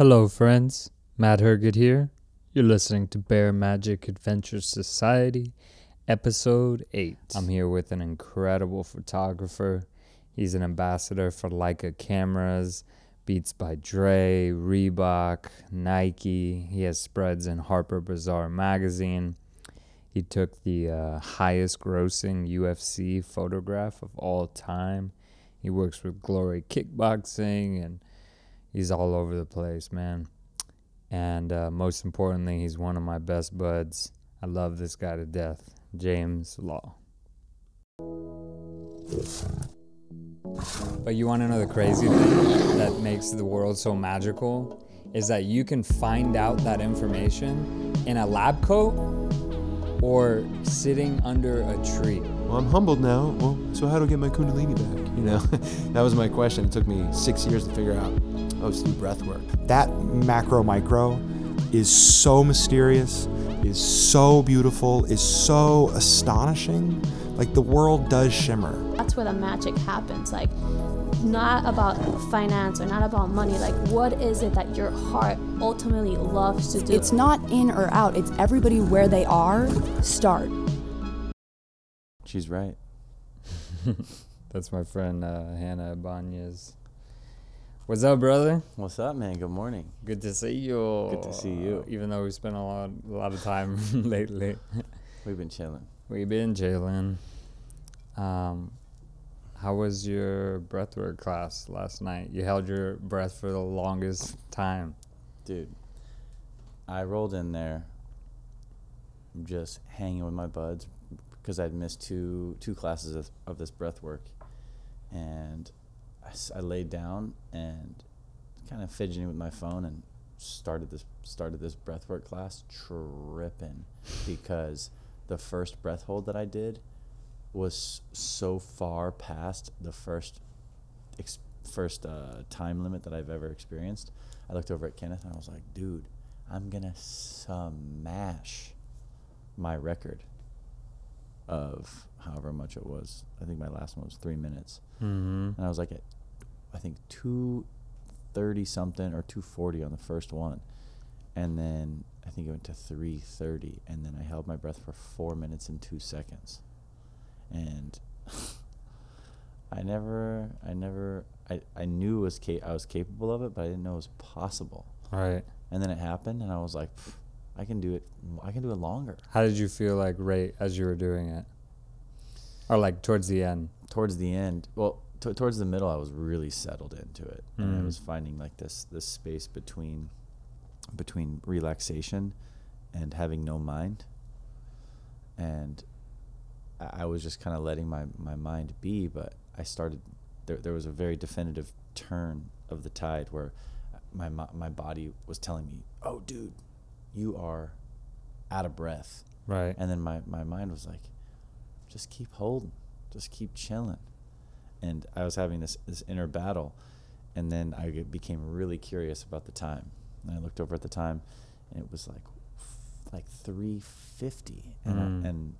Hello, friends. Matt Herget here. You're listening to Bear Magic Adventure Society, episode 8. I'm here with an incredible photographer. He's an ambassador for Leica cameras, Beats by Dre, Reebok, Nike. He has spreads in Harper Bazaar magazine. He took the uh, highest grossing UFC photograph of all time. He works with Glory Kickboxing and he's all over the place, man. And uh, most importantly, he's one of my best buds. I love this guy to death, James Law. But you want to know the crazy thing that makes the world so magical? Is that you can find out that information in a lab coat or sitting under a tree. Well, I'm humbled now. Well, so how do I get my Kundalini back? You know, that was my question. It took me six years to figure out. Oh, it's through breath work. That macro micro is so mysterious, is so beautiful, is so astonishing. Like the world does shimmer. That's where the magic happens. Like, not about finance or not about money. Like, what is it that your heart ultimately loves to do? It's not in or out, it's everybody where they are, start. She's right. That's my friend uh, Hannah Ibanez. What's up, brother? What's up, man? Good morning. Good to see you. Good to see you. Even though we spent a lot, a lot of time lately, We've been chilling. we've been chilling. Um, how was your breathwork class last night? You held your breath for the longest time. Dude, I rolled in there just hanging with my buds because I'd missed two two classes of, of this breath work. And I, laid down and kind of fidgeting with my phone and started this started this breathwork class tripping because the first breath hold that I did was so far past the first ex- first uh, time limit that I've ever experienced. I looked over at Kenneth and I was like, dude, I'm gonna smash my record of however much it was. I think my last one was three minutes, Mm-hmm. and I was like at I think two thirty something or two forty on the first one, and then I think it went to three thirty, and then I held my breath for four minutes and two seconds, and I never, I never, I, I knew it was ca- I was capable of it, but I didn't know it was possible. Right. And then it happened, and I was like, I can do it. I can do it longer. How did you feel like right as you were doing it, or like towards the end? Towards the end, well, t- towards the middle, I was really settled into it, and I Mm. was finding like this this space between between relaxation and having no mind, and I, I was just kind of letting my my mind be. But I started there. There was a very definitive turn of the tide where my my body was telling me, "Oh, dude, you are out of breath." Right. And then my, my mind was like, just keep holding, just keep chilling. And I was having this, this inner battle. And then I became really curious about the time. And I looked over at the time and it was like, like 350. And, Mm. I, and,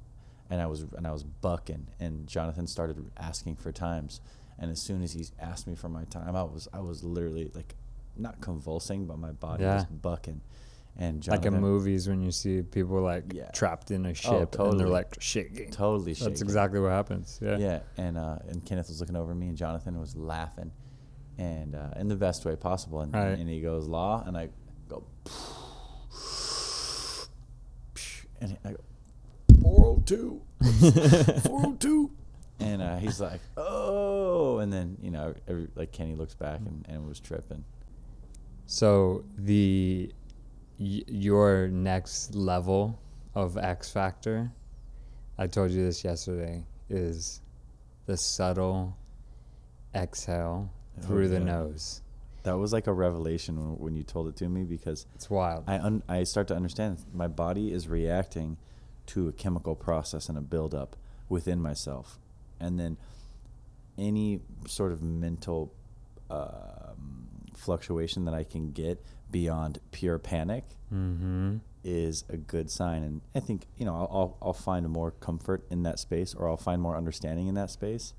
and I was, and I was bucking and Jonathan started asking for times. And as soon as he asked me for my time, I was, I was literally like, not convulsing, but my body was bucking. And like in movies when you see people like Yeah. trapped in a ship and totally. they're like shaking. totally That's exactly what happens. Yeah. Yeah, and uh, and Kenneth was looking over me, and Jonathan was laughing, and uh, in the best way possible. And, Right. and he goes, "Law," and I go, and I go, 402, 402, and uh, he's like, "Oh," and then you know, every, like Kenny looks back and, and was tripping. So the y- your next level of X Factor, I told you this yesterday, is the subtle exhale Oh, through the nose. That was like a revelation when, when you told it to me because It's wild. I un- I start to understand my body is reacting to a chemical process and a buildup within myself, and then any sort of mental um, fluctuation that I can get beyond pure panic mm-hmm. is a good sign. And I think you know I'll I'll, I'll find more comfort in that space, or I'll find more understanding in that space,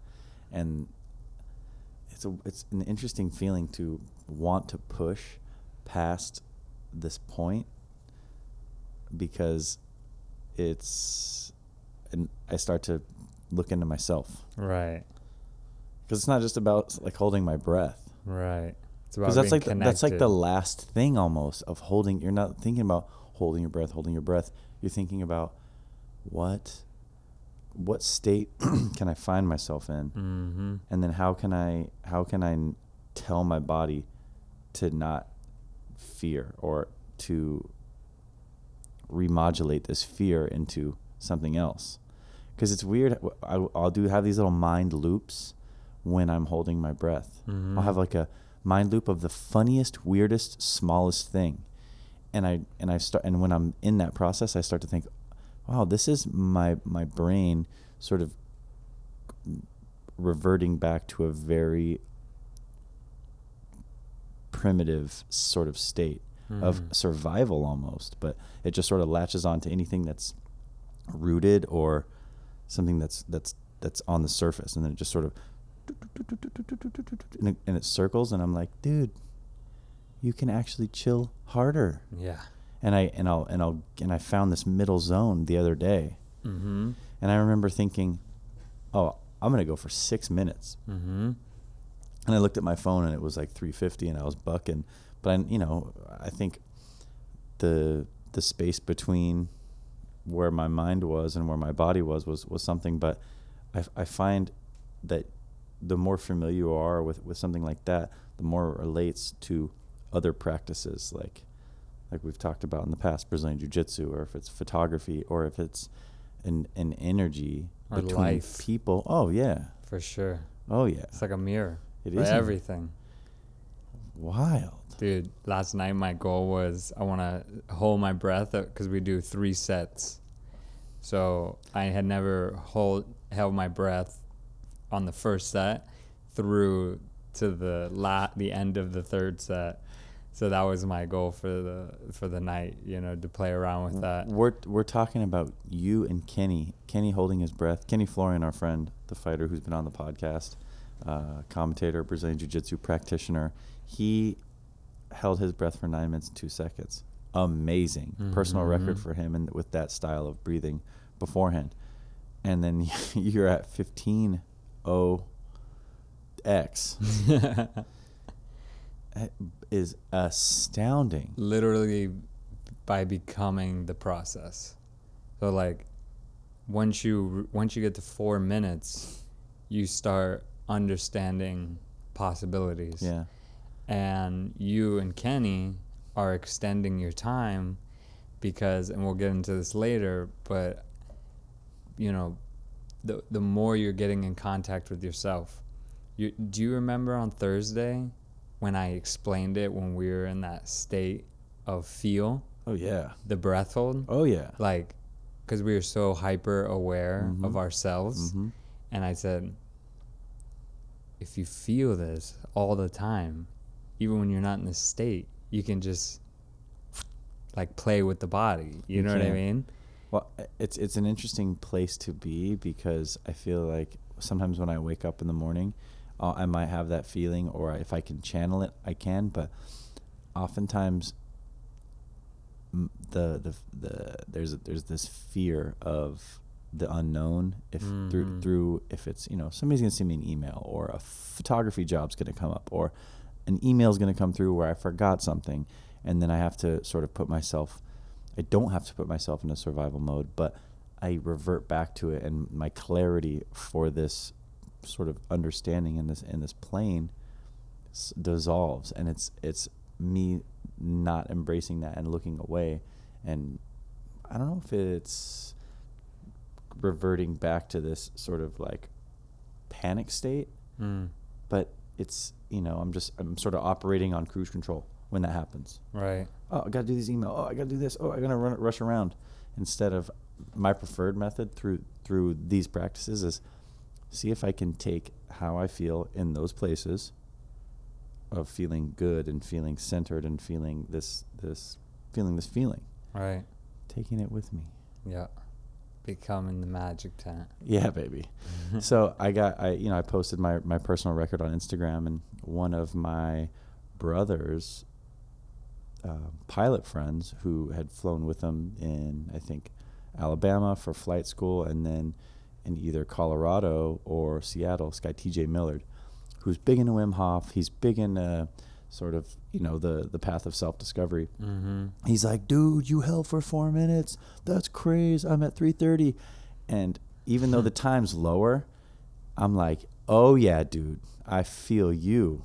and it's a it's an interesting feeling to want to push past this point because it's and I start to look into myself Right. because it's not just about like holding my breath Right. Because that's like the, that's like the last thing almost of holding you're not thinking about holding your breath holding your breath. You're thinking about what what state can I find myself in? Mhm. and then how can I how can I tell my body to not fear or to remodulate this fear into something else? Because it's weird I, I'll do have these little mind loops when I'm holding my breath. Mhm. I'll have like a mind loop of the funniest weirdest smallest thing. And I and I start and when I'm in that process I start to think wow this is my my brain sort of reverting back to a very primitive sort of state of Mhm. survival almost. But it just sort of latches on to anything that's rooted or something that's that's that's on the surface. And then it just sort of and it, circles and I'm like dude you can actually chill harder Yeah. and I and I'll and I'll and I found this middle zone the other day Mm-hmm. and I remember thinking oh I'm gonna go for six minutes Mm-hmm. and I looked at my phone and it was like 350 and I was bucking but I you know I think the the space between where my mind was and where my body was was was something but I, I find that the more familiar you are with with something like that the more it relates to other practices like like we've talked about in the past Brazilian jiu-jitsu or if it's photography or if it's an an energy Or between life. people oh yeah For sure. oh yeah It's like a mirror. It is everything. wild Dude, last night my goal was I want to hold my breath uh, because we do three sets. So I had never hold held my breath on the first set through to the la- the end of the third set. So that was my goal for the for the night, you know, to play around with that. We're we're talking about you and Kenny. Kenny holding his breath. Kenny Florian, our friend, the fighter who's been on the podcast, uh, commentator, Brazilian jiu-jitsu practitioner. He held his breath for nine minutes and two seconds. Amazing mm-hmm. personal record for him, and with that style of breathing beforehand. And then you're at 15 O X is astounding. Literally by becoming the process. So like once you once you get to 4 minutes, you start understanding possibilities. Yeah. And you and Kenny are extending your time because and we'll get into this later, but you know, the the more you're getting in contact with yourself. You do you remember on Thursday when I explained it when we were in that state of feel, Oh yeah. the breath hold? Oh yeah. Like cuz we were so hyper aware of Mhm. ourselves hmm and I said if you feel this all the time, even when you're not in this state, you can just like play with the body. You, You know what I mean? Well, it's it's an interesting place to be because I feel like sometimes when I wake up in the morning, uh, I might have that feeling, or if I can channel it, I can. But oftentimes, the the the there's there's this fear of the unknown if through Mhm. through if it's you know somebody's gonna send me an email or a photography job's gonna come up or an email's gonna come through where I forgot something and then I have to sort of put myself I don't have to put myself in a survival mode but I revert back to it and my clarity for this sort of understanding in this in this plane s- dissolves. And it's it's me not embracing that and looking away. And I don't know if it's reverting back to this sort of like panic state Mm, but it's you know I'm just I'm sort of operating on cruise control when that happens. Right. Oh I gotta do this email oh I gotta do this oh I gotta run rush around instead of my preferred method through through these practices is see if I can take how I feel in those places of feeling good and feeling centered and feeling this this feeling this feeling Right. taking it with me Yeah. Becoming the magic tent. Yeah, baby. so I got I you know I posted my my personal record on Instagram and one of my brothers uh, pilot friends who had flown with him in, I think, Alabama for flight school, and then in either Colorado or Seattle. This guy T.J. Millard, who's big into Wim Hof. He's big in uh, sort of you know the the path of self discovery. Mm-hmm. He's like, dude, you held for four minutes. That's crazy. I'm at 3:30, and even though the time's lower, I'm like, oh yeah, dude, I feel you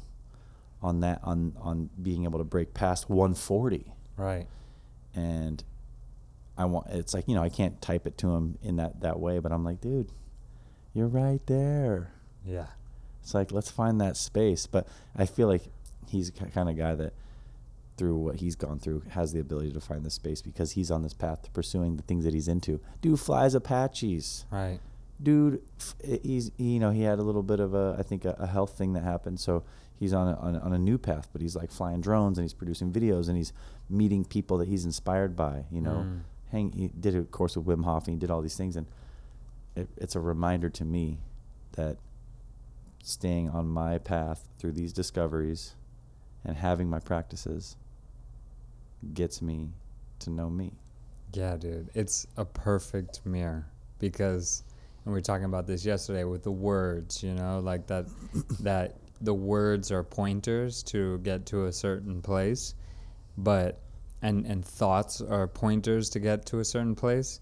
on that on on being able to break past 140, Right. and I want. It's like you know I can't type it to him in that that way, but I'm like, dude, you're right there. Yeah. It's like let's find that space. But I feel like he's the kind of guy that, through what he's gone through, has the ability to find the space because he's on this path to pursuing the things that he's into. Dude flies Apaches. Right. Dude, eh, he's you know he had a little bit of a I think a, a health thing that happened, so he's on a, on a on a new path. But he's like flying drones and he's producing videos and he's meeting people that he's inspired by. You know, Mm. hang he did a course with Wim Hof and he did all these things and it, it's a reminder to me that staying on my path through these discoveries and having my practices gets me to know me. Yeah, dude. It's a perfect mirror because and we were talking about this yesterday with the words, you know, like that that the words are pointers to get to a certain place, but and and thoughts are pointers to get to a certain place,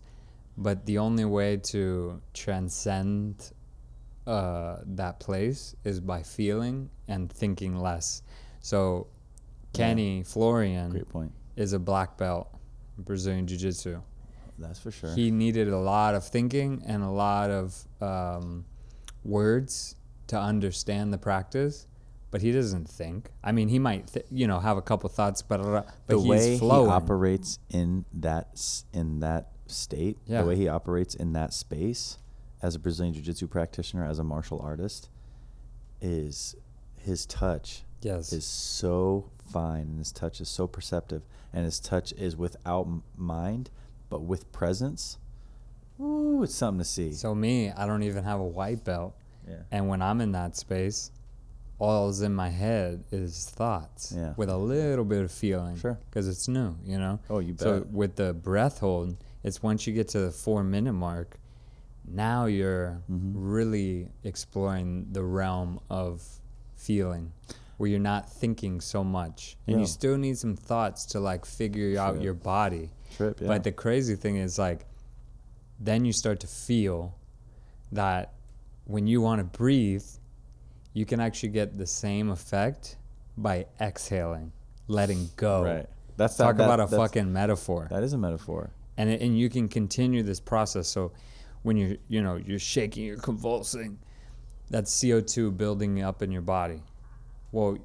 but the only way to transcend uh, that place is by feeling and thinking less. So, Kenny Florian Great point. is a black belt Brazilian Jiu Jitsu. That's for sure. He needed a lot of thinking and a lot of um, words to understand the practice, but he doesn't think. I mean, he might, th- you know, have a couple thoughts, but, but the he's way flowing. he operates in that in that state, Yeah. the way he operates in that space as a Brazilian jiu-jitsu practitioner, as a martial artist, is his touch yes. is so fine and his touch is so perceptive and his touch is without m- mind but with presence. Ooh, it's something to see. so me, I don't even have a white belt, yeah. and when I'm in that space, all's in my head is thoughts Yeah. with a little bit of feeling. Sure. Because it's new, you know. Oh, you bet. So with the breath hold, it's once you get to the four minute mark, now you're Mhm. really exploring the realm of feeling where you're not thinking so much. And you still need some thoughts to like figure out your body. Trip, yeah. But the crazy thing is like then you start to feel that when you want to breathe, you can actually get the same effect by exhaling, letting go. right. That's Talk that- about a fucking metaphor. That is a metaphor. and it, and you can continue this process. So when you're you know you're shaking, you're convulsing, that's CO two building up in your body. Well,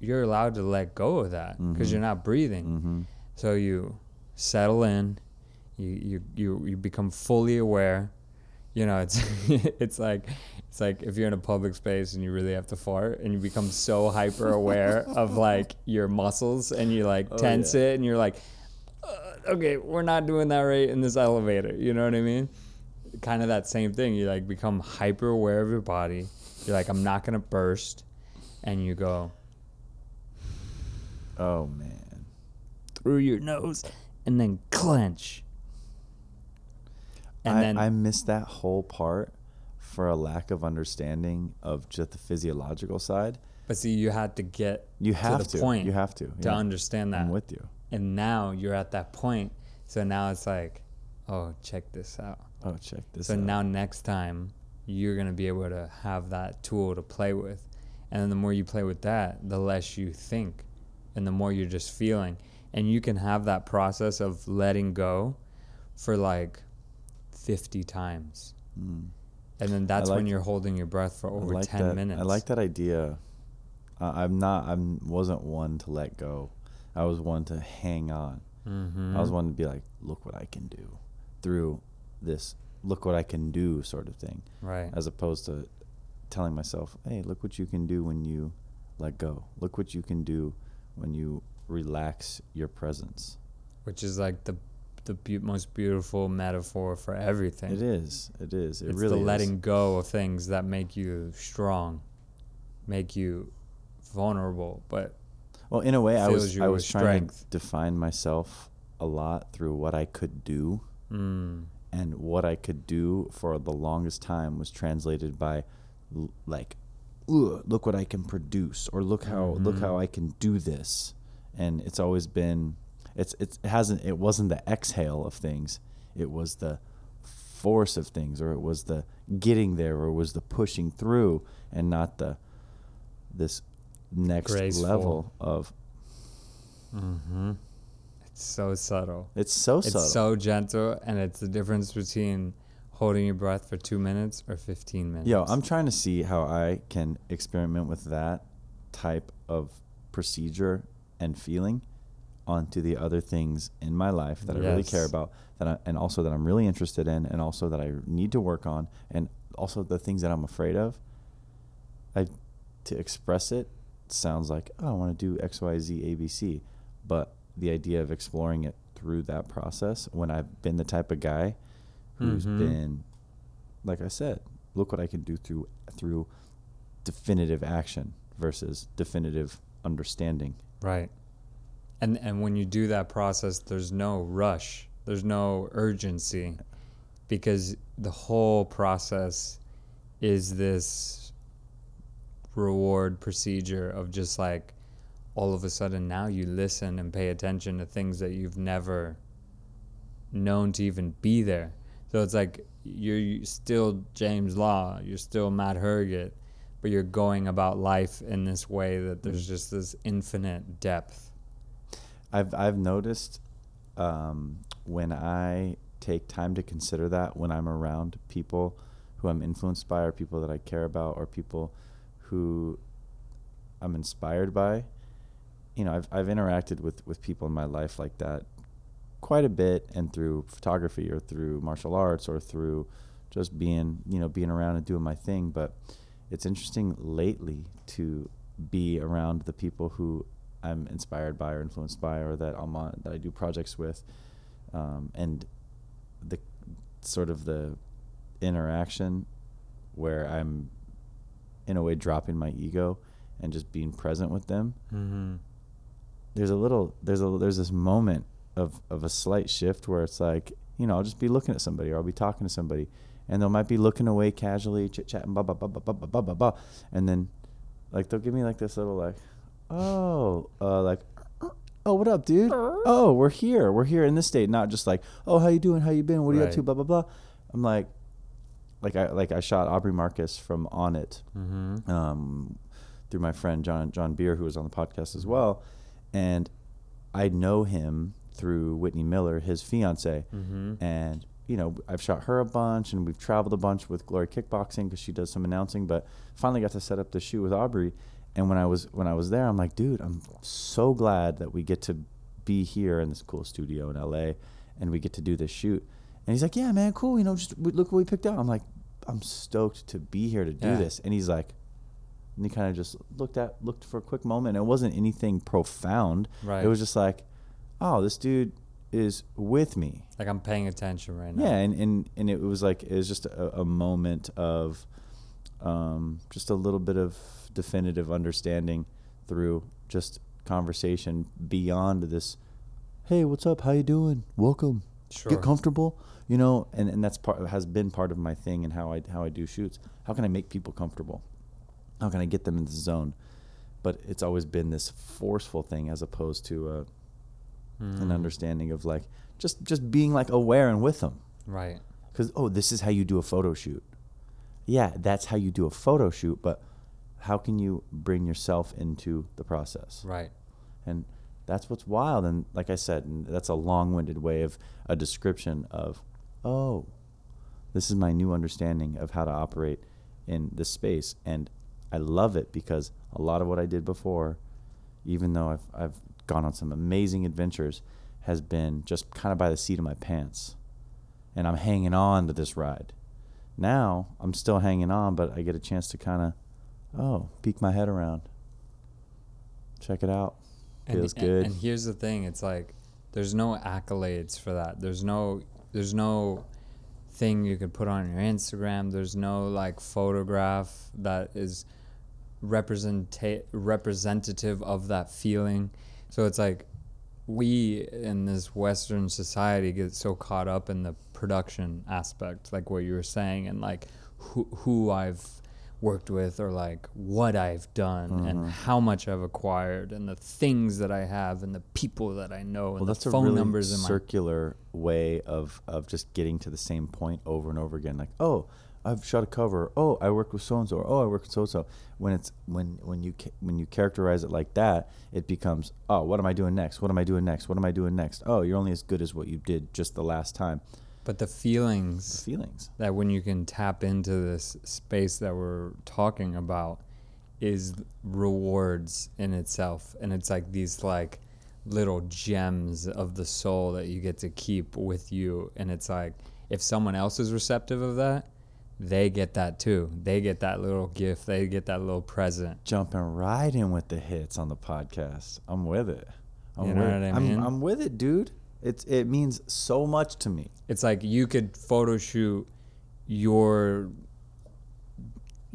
you're allowed to let go of that because Mhm. you're not breathing. Mm-hmm. So you settle in, you you you, you become fully aware. You know, it's it's like it's like if you're in a public space and you really have to fart and you become so hyper aware of like your muscles and you like Oh, tense yeah. it and you're like uh, okay, we're not doing that right in this elevator. You know what I mean? Kind of that same thing. You like become hyper aware of your body. You're like, I'm not gonna burst, and you go Oh man. through your nose and then clench. And I, then I missed that whole part for a lack of understanding of just the physiological side. But see, you had to get You have to to. the point You have to. to yeah. understand that. I'm with you. and now you're at that point. So now it's like, oh, check this out. Oh, check this out. so out. now next time you're gonna be able to have that tool to play with, and then the more you play with that, the less you think, and the more you're just feeling, and you can have that process of letting go, for like, fifty times, Mm. and then that's when you're holding your breath for over like ten that. minutes. I like that idea. Uh, I'm not. I'm wasn't one to let go. I was one to hang on. Mm-hmm. I was one to be like, look what I can do through this. Look what I can do, sort of thing, right. as opposed to telling myself, hey, look what you can do when you let go. Look what you can do when you relax your presence. which is like the the be- most beautiful metaphor for everything. It is. It is. It it's really the is. letting go of things that make you strong, make you vulnerable. But Well, in a way, I was I was trying strength. to define myself a lot through what I could do, Mm. and what I could do for the longest time was translated by, l- like, look what I can produce, or look how look how I can do this, and it's always been, it's it's it hasn't it wasn't the exhale of things, it was the force of things, or it was the getting there, or it was the pushing through, and not the this next Graceful. level of Mm-hmm. It's so subtle. it's so It's subtle. It's so gentle, and it's the difference between holding your breath for two minutes or 15 minutes. Yo, I'm trying to see how I can experiment with that type of procedure and feeling onto the other things in my life that I really care about that I, and also that I'm really interested in and also that I need to work on and also the things that I'm afraid of. I to express it sounds like, oh, I want to do X, Y, Z, A, B, C. But the idea of exploring it through that process when I've been the type of guy who's Mhm. been like I said, look what I can do through through definitive action versus definitive understanding. Right. And and when you do that process, there's no rush. There's no urgency because the whole process is this reward procedure of just like all of a sudden now you listen and pay attention to things that you've never known to even be there. So it's like you're still James Law, you're still Matt Herget, but you're going about life in this way that there's just this infinite depth. I've I've noticed um, when I take time to consider that when I'm around people who I'm influenced by or people that I care about or people who I'm inspired by. You know, I've I've interacted with with people in my life like that quite a bit and through photography or through martial arts or through just being, you know, being around and doing my thing, but it's interesting lately to be around the people who I'm inspired by or influenced by, or that I'm on, that I do projects with, um, and the sort of the interaction where I'm in a way dropping my ego and just being present with them. Mm-hmm. There's a little there's a there's this moment of of a slight shift where it's like you know I'll just be looking at somebody or I'll be talking to somebody, and they might be looking away casually, chit chatting, blah blah blah blah blah blah blah blah, blah, and then like they'll give me like this little like oh uh like oh what up dude? Oh we're here. We're here in this state not just like oh how you doing? How you been? What are you up to? Blah blah blah. I'm like like i like i shot aubrey marcus from Onnit Mm-hmm. um through my friend john john beer who was on the podcast as well. And i know him through whitney miller his fiance. Mm-hmm. and you know i've shot her a bunch and we've traveled a bunch with glory kickboxing because she does some announcing. But finally got to set up the shoot with aubrey and when i was when i was there i'm like dude i'm so glad that we get to be here in this cool studio in la and we get to do this shoot. And he's like yeah man cool. You know just look what we picked out i'm like i'm stoked to be here to do Yeah. this. And he's like and he kind of just looked at looked for a quick moment. It wasn't anything profound. Right. it was just like oh this dude is with me. Like I'm paying attention right now. yeah, and, and, and it was like it was just a, a moment of um, just a little bit of definitive understanding through just conversation beyond this. Hey, what's up? How you doing? Welcome. Sure. Get comfortable. You know, and, and that's part has been part of my thing and how I how I do shoots. How can I make people comfortable? How can I get them in the zone? But it's always been this forceful thing as opposed to a, Mm. an understanding of like just just being like aware and with them Right. because oh this is how you do a photo shoot yeah that's how you do a photo shoot but how can you bring yourself into the process Right. and that's what's wild and like i said and that's a long-winded way of a description of oh this is my new understanding of how to operate in this space and i love it because a lot of what i did before even though i've, I've gone on some amazing adventures has been just kind of by the seat of my pants and i'm hanging on to this ride now i'm still hanging on but i get a chance to kind of oh peek my head around check it out feels and, good And here's the thing: it's like there's no accolades for that. There's no there's no thing you could put on your Instagram. There's no like photograph that is representa- representative of that feeling. So it's like we in this Western society get so caught up in the production aspect, like what you were saying, and like who who I've worked with or like what I've done Mm-hmm. and how much I've acquired and the things that I have and the people that I know and Well, the that's a phone really numbers in my circular way of of just getting to the same point over and over again. Like, oh, I've shot a cover. Oh, I work with so and so. Oh, I work with so and so. When it's when when you ca- when you characterize it like that, it becomes, oh, what am I doing next? What am I doing next? What am I doing next? Oh, you're only as good as what you did just the last time. But the feelings, The feelings that when you can tap into this space that we're talking about is rewards in itself and it's like these like little gems of the soul that you get to keep with you and it's like if someone else is receptive of that they get that too they get that little gift they get that little present Jumping right in with the hits on the podcast. I'm with it. I'm You know with what I it. I'm. I'm with it, dude. It's it means so much to me. it's like you could photo shoot your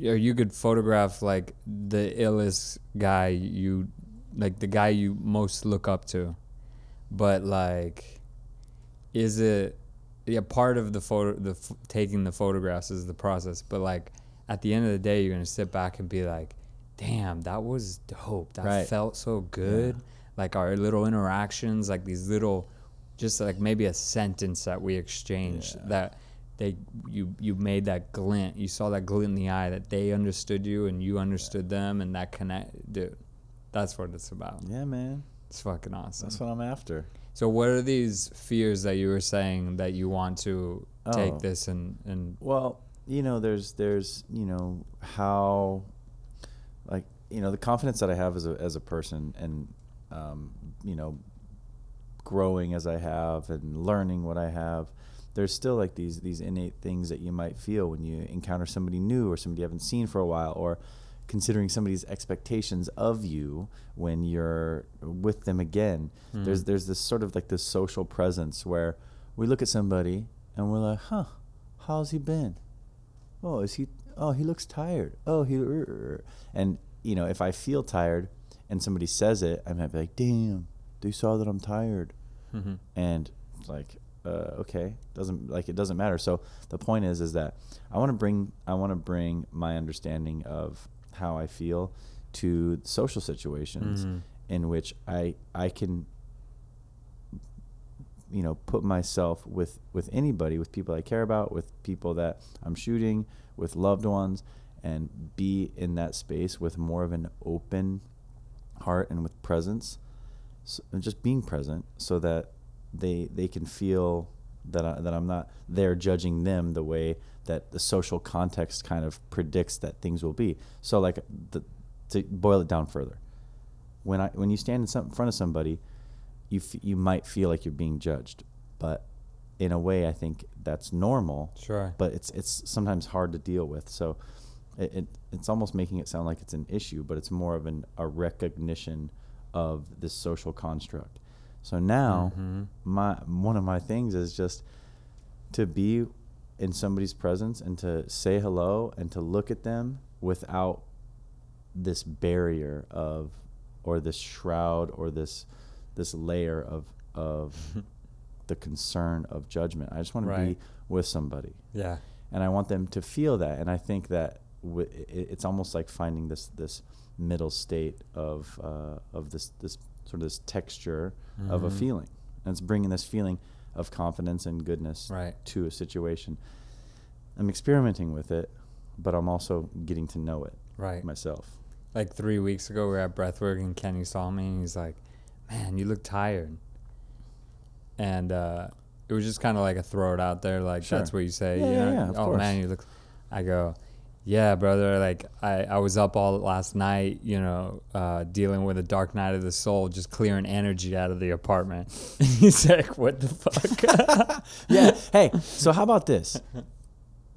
or you could photograph like the illest guy you like the guy you most look up to. But like is it yeah part of the photo the f- taking the photographs is the process. But like at the end of the day you're gonna sit back and be like damn that was dope. That Right. felt so good. Like our little interactions like these little just like maybe a sentence that we exchanged that they you you made that glint you saw that glint in the eye that they understood you and you understood them and that connect dude that's what it's about Yeah, man. it's fucking awesome That's what I'm after. so what are these fears that you were saying that you want to take Oh. this and and Well, you know, there's there's you know how, like you know, the confidence that I have as a as a person, and um, you know, growing as I have and learning what I have. There's still like these these innate things that you might feel when you encounter somebody new or somebody you haven't seen for a while, or considering somebody's expectations of you when you're with them again. Hmm. There's there's this sort of like this social presence where we look at somebody and we're like, huh, how's he been? Oh, is he? Oh, he looks tired. Oh, he. Er, er, er. And you know, if I feel tired and somebody says it, I might be like, damn, they saw that I'm tired, and it's like, uh, okay, doesn't like it doesn't matter. So the point is, is that I want to bring I want to bring my understanding of how I feel to social situations in which I I can you know put myself with with anybody with people i care about with people that i'm shooting with loved ones and be in that space with more of an open heart and with presence so, and just being present so that they they can feel that I, that I'm not there judging them the way that the social context kind of predicts that things will be so like the, to boil it down further when I when you stand in, some, in front of somebody you f- you might feel like you're being judged, but in a way, I think that's normal. Sure. But it's it's sometimes hard to deal with. So it, it it's almost making it sound like it's an issue, but it's more of an a recognition of this social construct. So now, mm-hmm. my one of my things is just to be in somebody's presence and to say hello and to look at them without this barrier of or this shroud or this this layer of of the concern of judgment. I just want to be with somebody, yeah and I want them to feel that. And I think that w- it, it's almost like finding this this middle state of uh, of this this sort of this texture of a feeling, and it's bringing this feeling of confidence and goodness Right. to a situation. I'm experimenting with it, but I'm also getting to know it right myself. like three weeks ago we were at breathwork and kenny saw me and he's like man you look tired and uh it was just kind of like a throw it out there like Sure. that's what you say Yeah, you yeah, know yeah, of oh course. man you look i go yeah brother like i i was up all last night you know uh dealing with a dark night of the soul just clearing energy out of the apartment he's like what the fuck yeah. Hey, so how about this?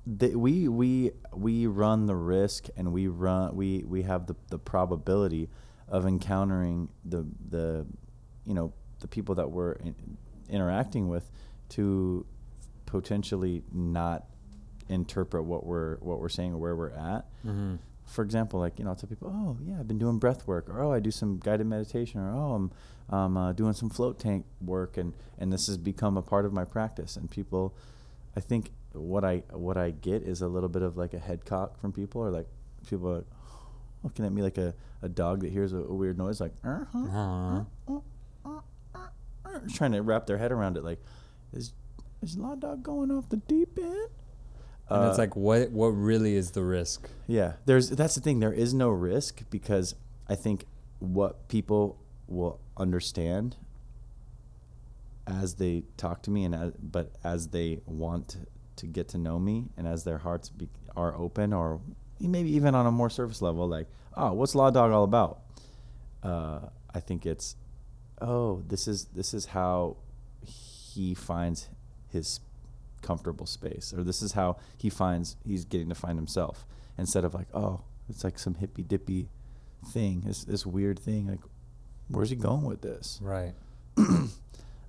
The, we we we run the risk, and we run we we have the the probability of encountering the the you know the people that we're in, interacting with to potentially not interpret what we're what we're saying or where we're at for example, like you know, I'll tell people, oh yeah, I've been doing breath work, or oh, I do some guided meditation, or oh, I'm um, uh, doing some float tank work, and and this has become a part of my practice. And people, I think what I what I get is a little bit of like a head cock from people, or like people are like, looking at me like a, a dog that hears a, a weird noise, like uh-huh, Uh, trying to wrap their head around it. Like, is is Law Dog going off the deep end? And it's Uh, like, what what really is the risk? Yeah, there's that's the thing. There is no risk because I think what people will understand as they talk to me, and as, but as they want to get to know me, and as their hearts be, are open, or maybe even on a more surface level, like, oh, what's Law Dog all about? Uh, I think it's, oh, this is this is how he finds his comfortable space or this is how he finds he's getting to find himself instead of like oh it's like some hippy dippy thing this this weird thing like where's he going with this Right.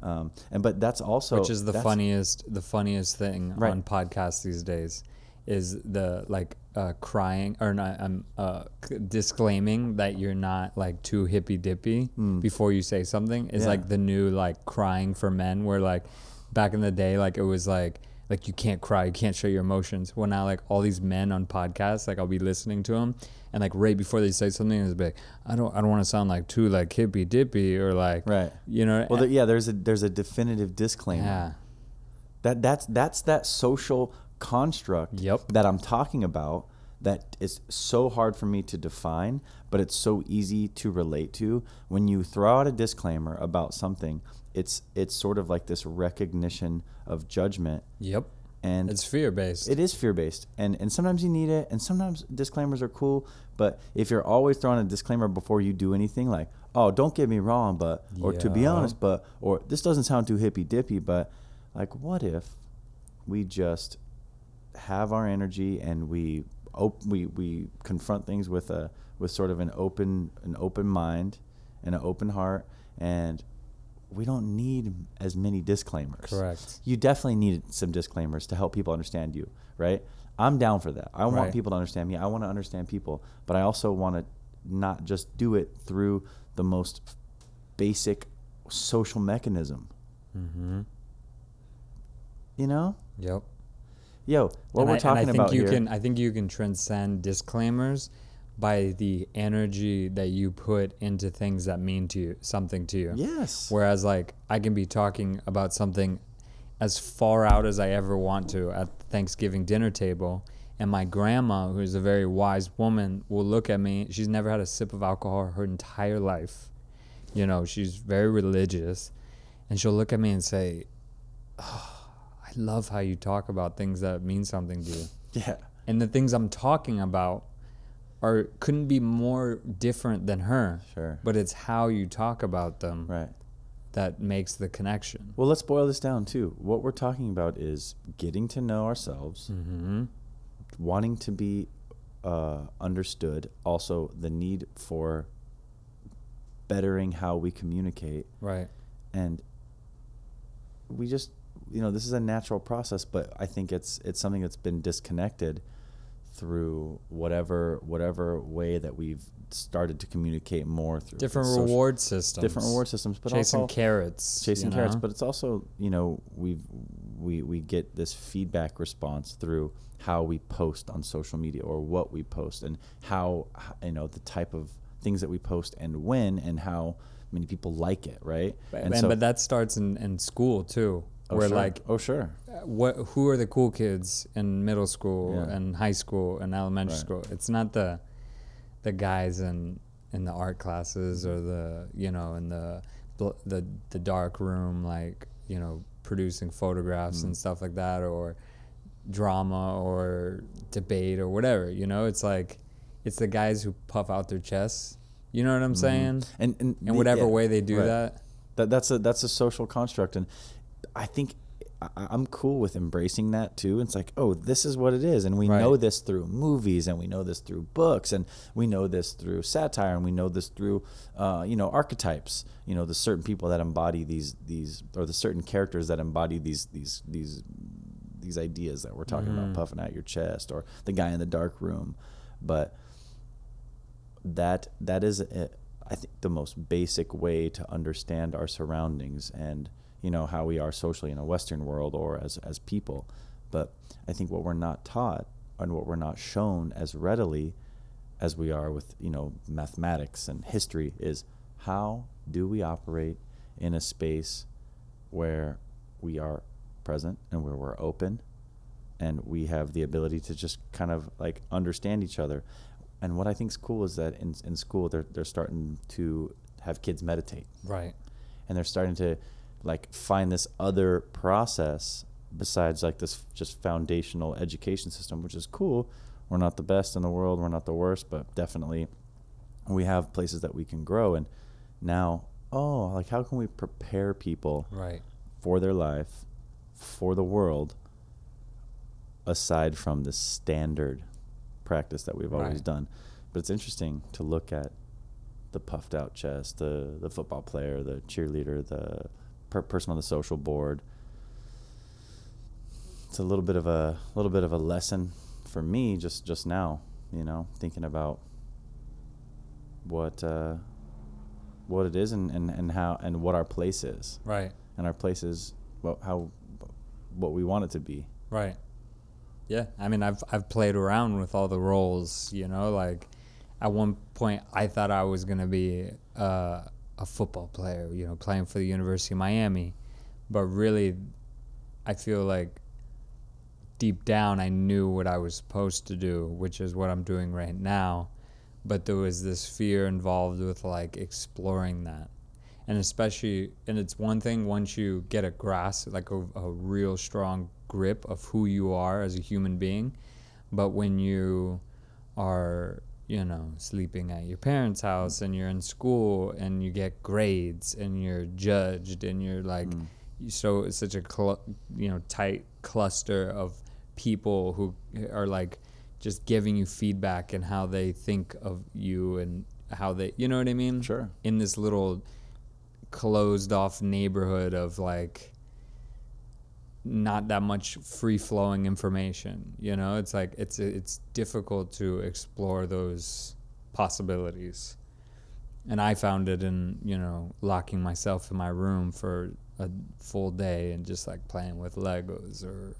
um and but that's also Which is the funniest the funniest thing Right. on podcasts these days is the like uh, crying or not um uh c- disclaiming that you're not like too hippy dippy before you say something is. Yeah. like the new like crying for men where like back in the day like it was like like you can't cry you can't show your emotions well now like all these men on podcasts like i'll be listening to them and like right before they say something it's like i don't i don't want to sound like too like hippy dippy or like right you know well there, yeah there's a there's a definitive disclaimer yeah That that's that's that social construct Yep. that I'm talking about that is so hard for me to define, but it's so easy to relate to. When you throw out a disclaimer about something, it's it's sort of like this recognition of judgment. Yep. And it's fear based it is fear based, and and sometimes you need it, and sometimes disclaimers are cool. But if you're always throwing a disclaimer before you do anything, like oh, don't get me wrong, but or to be honest, but or this doesn't sound too hippy dippy, but like what if we just have our energy and we op- we we confront things with a with sort of an open an open mind and an open heart and we don't need as many disclaimers Correct. you definitely need some disclaimers to help people understand you, right? I'm down for that. I want people to understand me. I want to understand people, but I also want to not just do it through the most basic social mechanism. Mm-hmm. You know? Yep. Yo, what And we're I, talking and I think about you here. can I think you can transcend disclaimers by the energy that you put into things that mean to you something to you. yes. Whereas like I can be talking about something as far out as I ever want to at Thanksgiving dinner table and my grandma, who's a very wise woman, will look at me. She's never had a sip of alcohol her entire life. You know, she's very religious. And she'll look at me and say, oh, I love how you talk about things that mean something to you. yeah. And the things I'm talking about are couldn't be more different than her. Sure. But it's how you talk about them Right. that makes the connection. Well, let's boil this down too. What we're talking about is getting to know ourselves, Mm-hmm. wanting to be uh, understood, also the need for bettering how we communicate, Right. and we just, you know, this is a natural process, but I think it's it's something that's been disconnected through whatever whatever way that we've started to communicate more through Different social- reward systems. different reward systems, but Chasing also carrots. chasing you carrots but it's also you know we've we we get this feedback response through how we post on social media or what we post and how you know the type of things that we post and when and how many people like it right But, and and, but that starts in, in school too. Oh, where sure. like oh sure uh, what who are the cool kids in middle school Yeah. and high school and elementary Right. school it's not the the guys in in the art classes or the you know in the the the dark room like you know producing photographs Mm. and stuff like that or drama or debate or whatever you know it's like it's the guys who puff out their chests you know what i'm saying and and the- whatever yeah, way they do right. that that that's a that's a social construct and i think I- i'm cool with embracing that too. It's like oh this is what it is. And we Right. know this through movies and we know this through books and we know this through satire and we know this through uh, you know archetypes. You know the certain people that embody these these or the certain characters that embody these these these these ideas that we're talking Mm-hmm. about puffing out your chest or the guy in the dark room. But that that is a, I think the most basic way to understand our surroundings. And you know how we are socially in a western world or as as people. But i think what we're not taught and what we're not shown as readily as we are with you know mathematics and history is how do we operate in a space where we are present and where we're open and we have the ability to just kind of like understand each other. And what i think is cool is that in, in school they're, they're starting to have kids meditate. Right. and they're starting to like find this other process besides like this just foundational education system which is cool we're not the best in the world we're not the worst but definitely we have places that we can grow and now oh like how can we prepare people Right. for their life for the world aside from the standard practice that we've always Right. done but it's interesting to look at the puffed out chest the the football player the cheerleader the per- person on the social board it's a little bit of a little bit of a lesson for me just just now you know thinking about what uh what it is and, and, and how and what our place is Right. and our place is well, how what we want it to be. Right. Yeah, I mean, I've I've played around with all the roles. You know, like at one point I thought I was gonna be uh, a football player. You know, playing for the University of Miami, but really, I feel like deep down I knew what I was supposed to do, which is what I'm doing right now. But there was this fear involved with like exploring that and especially and it's one thing once you get a grasp like a, a real strong grip of who you are as a human being but when you are you know sleeping at your parents house and you're in school and you get grades and you're judged and you're like mm. so it's such a cl- you know tight cluster of people who are like just giving you feedback and how they think of you and how they you know what i mean Sure. in this little closed off neighborhood of like not that much free flowing information you know it's like it's it's difficult to explore those possibilities and i found it in you know locking myself in my room for a full day and just like playing with legos or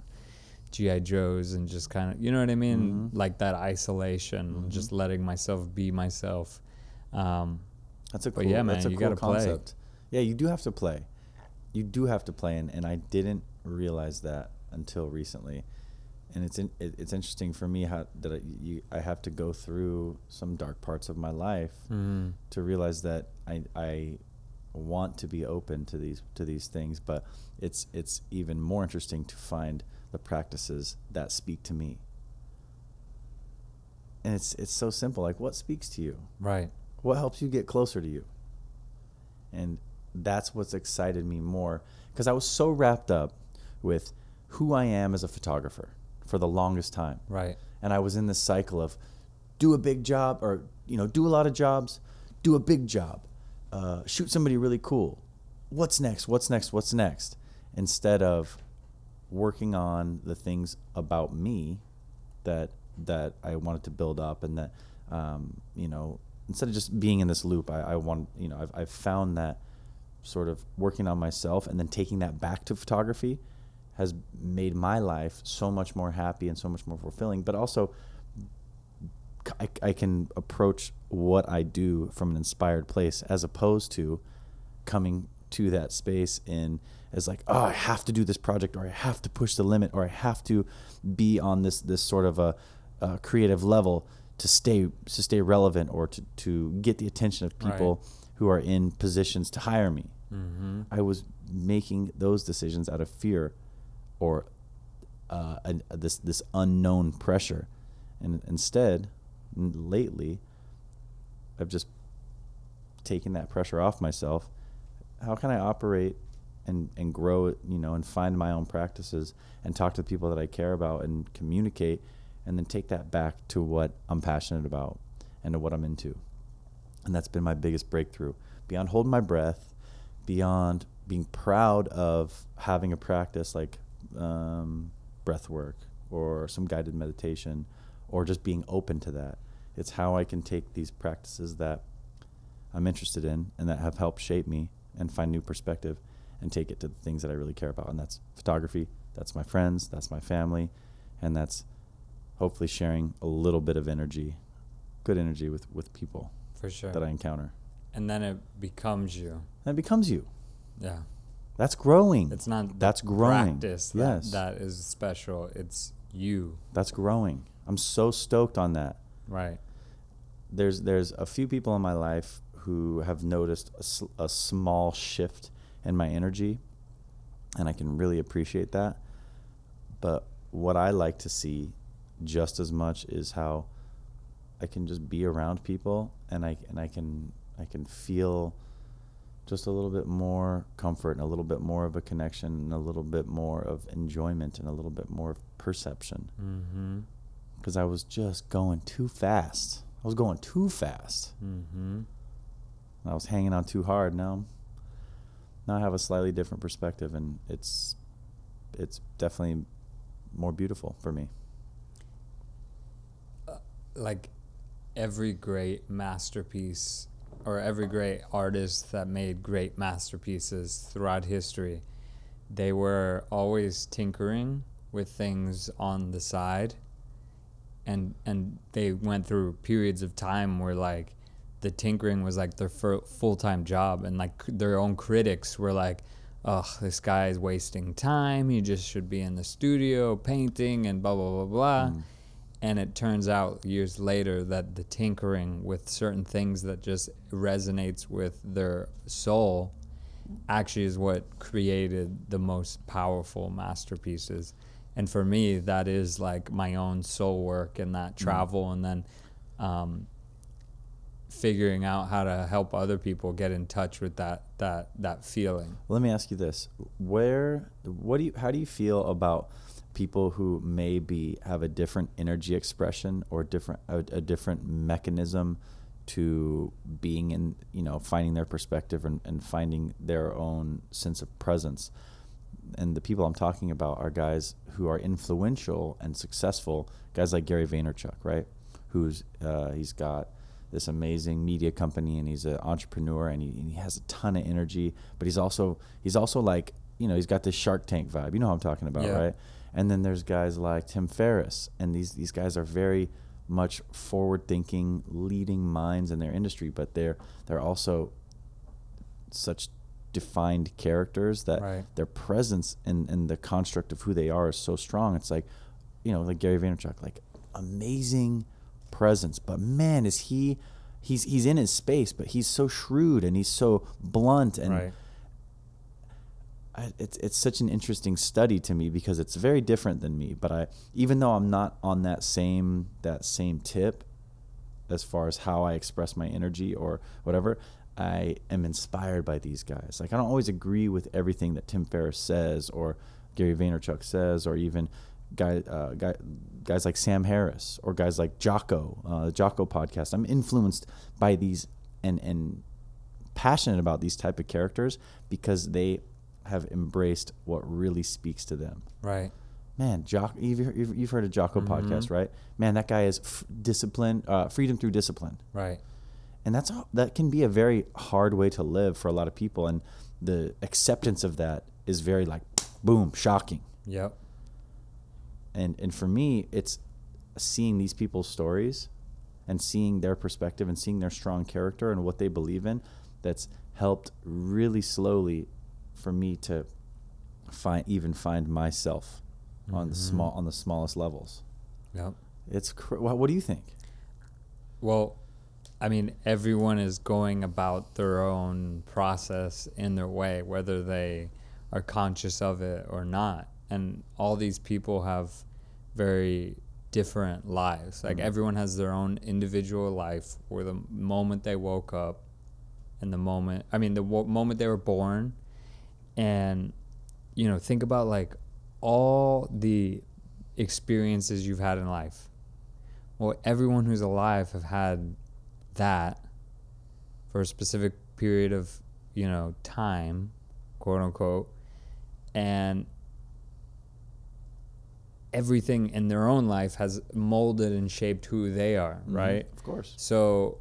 gi joes and just kind of you know what i mean like that isolation just letting myself be myself um, That's a cool. yeah, that's a man, you cool gotta play. concept. Yeah, you do have to play. You do have to play, and, and I didn't realize that until recently. And it's in, it, it's interesting for me how that I, you, I have to go through some dark parts of my life mm-hmm. to realize that I I want to be open to these to these things, but it's it's even more interesting to find the practices that speak to me. And it's it's so simple. Like what speaks to you? right what helps you get closer to you and that's what's excited me more because i was so wrapped up with who i am as a photographer for the longest time. Right. And i was in this cycle of do a big job or you know do a lot of jobs do a big job uh, shoot somebody really cool. What's next? What's next? What's next? Instead of working on the things about me that that I wanted to build up and that um, you know instead of just being in this loop I, I want you know I've, I've found that sort of working on myself and then taking that back to photography has made my life so much more happy and so much more fulfilling but also I, I can approach what I do from an inspired place as opposed to coming to that space in as like oh I have to do this project or I have to push the limit or I have to be on this this sort of a, a creative level to stay to stay relevant or to, to get the attention of people who are in positions to hire me. mm-hmm. I was making those decisions out of fear or uh, this this unknown pressure, and instead, lately, I've just taken that pressure off myself. How can I operate and and grow, you know, and find my own practices and talk to the people that I care about and communicate, and then take that back to what I'm passionate about and to what I'm into, and that's been my biggest breakthrough. Beyond holding my breath, beyond being proud of having a practice like um, breath work or some guided meditation or just being open to that It's how I can take these practices that I'm interested in and that have helped shape me and find new perspective and take it to the things that I really care about. And that's photography, that's my friends, that's my family, and that's hopefully sharing a little bit of energy, good energy with, with people For sure. that I encounter. and then it becomes you. And it becomes you. Yeah. That's growing. It's not That's growing. practice that, Yes. that is special. It's you. That's growing. I'm so stoked on that. Right. there's there's a few people in my life who have noticed a, sl- a small shift in my energy and I can really appreciate that but what I like to see just as much is how I can just be around people and I and I can I can feel just a little bit more comfort and a little bit more of a connection and a little bit more of enjoyment and a little bit more of perception Mm-hmm. because I was just going too fast. I was going too fast. Mm-hmm. I was hanging on too hard. Now, now I have a slightly different perspective, and it's it's definitely more beautiful for me. Like every great masterpiece or every great artist that made great masterpieces throughout history, they were always tinkering with things on the side. And and they went through periods of time where like the tinkering was like their fir- full-time job. And like their own critics were like ugh this guy is wasting time. He just should be in the studio painting and blah blah blah blah. Mm. And it turns out years later that the tinkering with certain things that just resonates with their soul actually is what created the most powerful masterpieces. And for me that is like my own soul work and that travel and then um, figuring out how to help other people get in touch with that that that feeling. Let me ask you this: Where, what do you, how do you feel about people who maybe have a different energy expression or different a, a different mechanism to being in, you know, finding their perspective and, and finding their own sense of presence? And the people I'm talking about are guys who are influential and successful, guys like Gary Vaynerchuk, right? Who's uh, he's got this amazing media company and he's an entrepreneur and he, and he has a ton of energy but he's also he's also like you know he's got this shark tank vibe you know what i'm talking about Yeah. right and then there's guys like tim ferriss and these these guys are very much forward thinking leading minds in their industry but they're they're also such defined characters that Right. their presence and, and the construct of who they are is so strong it's like you know like gary vaynerchuk like amazing presence but man is he he's he's in his space but he's so shrewd and he's so blunt and right I, it's it's such an interesting study to me because it's very different than me. But I, even though I'm not on that same that same tip, as far as how I express my energy or whatever, I am inspired by these guys. Like I don't always agree with everything that Tim Ferriss says or Gary Vaynerchuk says, or even guy, uh, guy guys like Sam Harris or guys like Jocko, uh, the Jocko podcast. I'm influenced by these and and passionate about these type of characters because they have embraced what really speaks to them. right Man, Jock, you've, you've, you've heard of Jocko podcast, right? Man, that guy is f- discipline, uh, freedom through discipline, right and that's that can be a very hard way to live for a lot of people, and the acceptance of that is very like, boom, shocking. yep And and for me, it's seeing these people's stories, and seeing their perspective, and seeing their strong character and what they believe in, that's helped really slowly for me to find even find myself on the mm-hmm. small on the smallest levels. yep It's cr- what, what do you think? Well, I mean, everyone is going about their own process in their way, whether they are conscious of it or not. And all these people have very different lives. Like, mm-hmm. everyone has their own individual life where the moment they woke up and the moment, I mean, the wo- moment they were born. And, you know, think about like all the experiences you've had in life well, everyone who's alive have had that for a specific period of, you know, time, quote unquote. And everything in their own life has molded and shaped who they are, Mm-hmm. right? Of course. So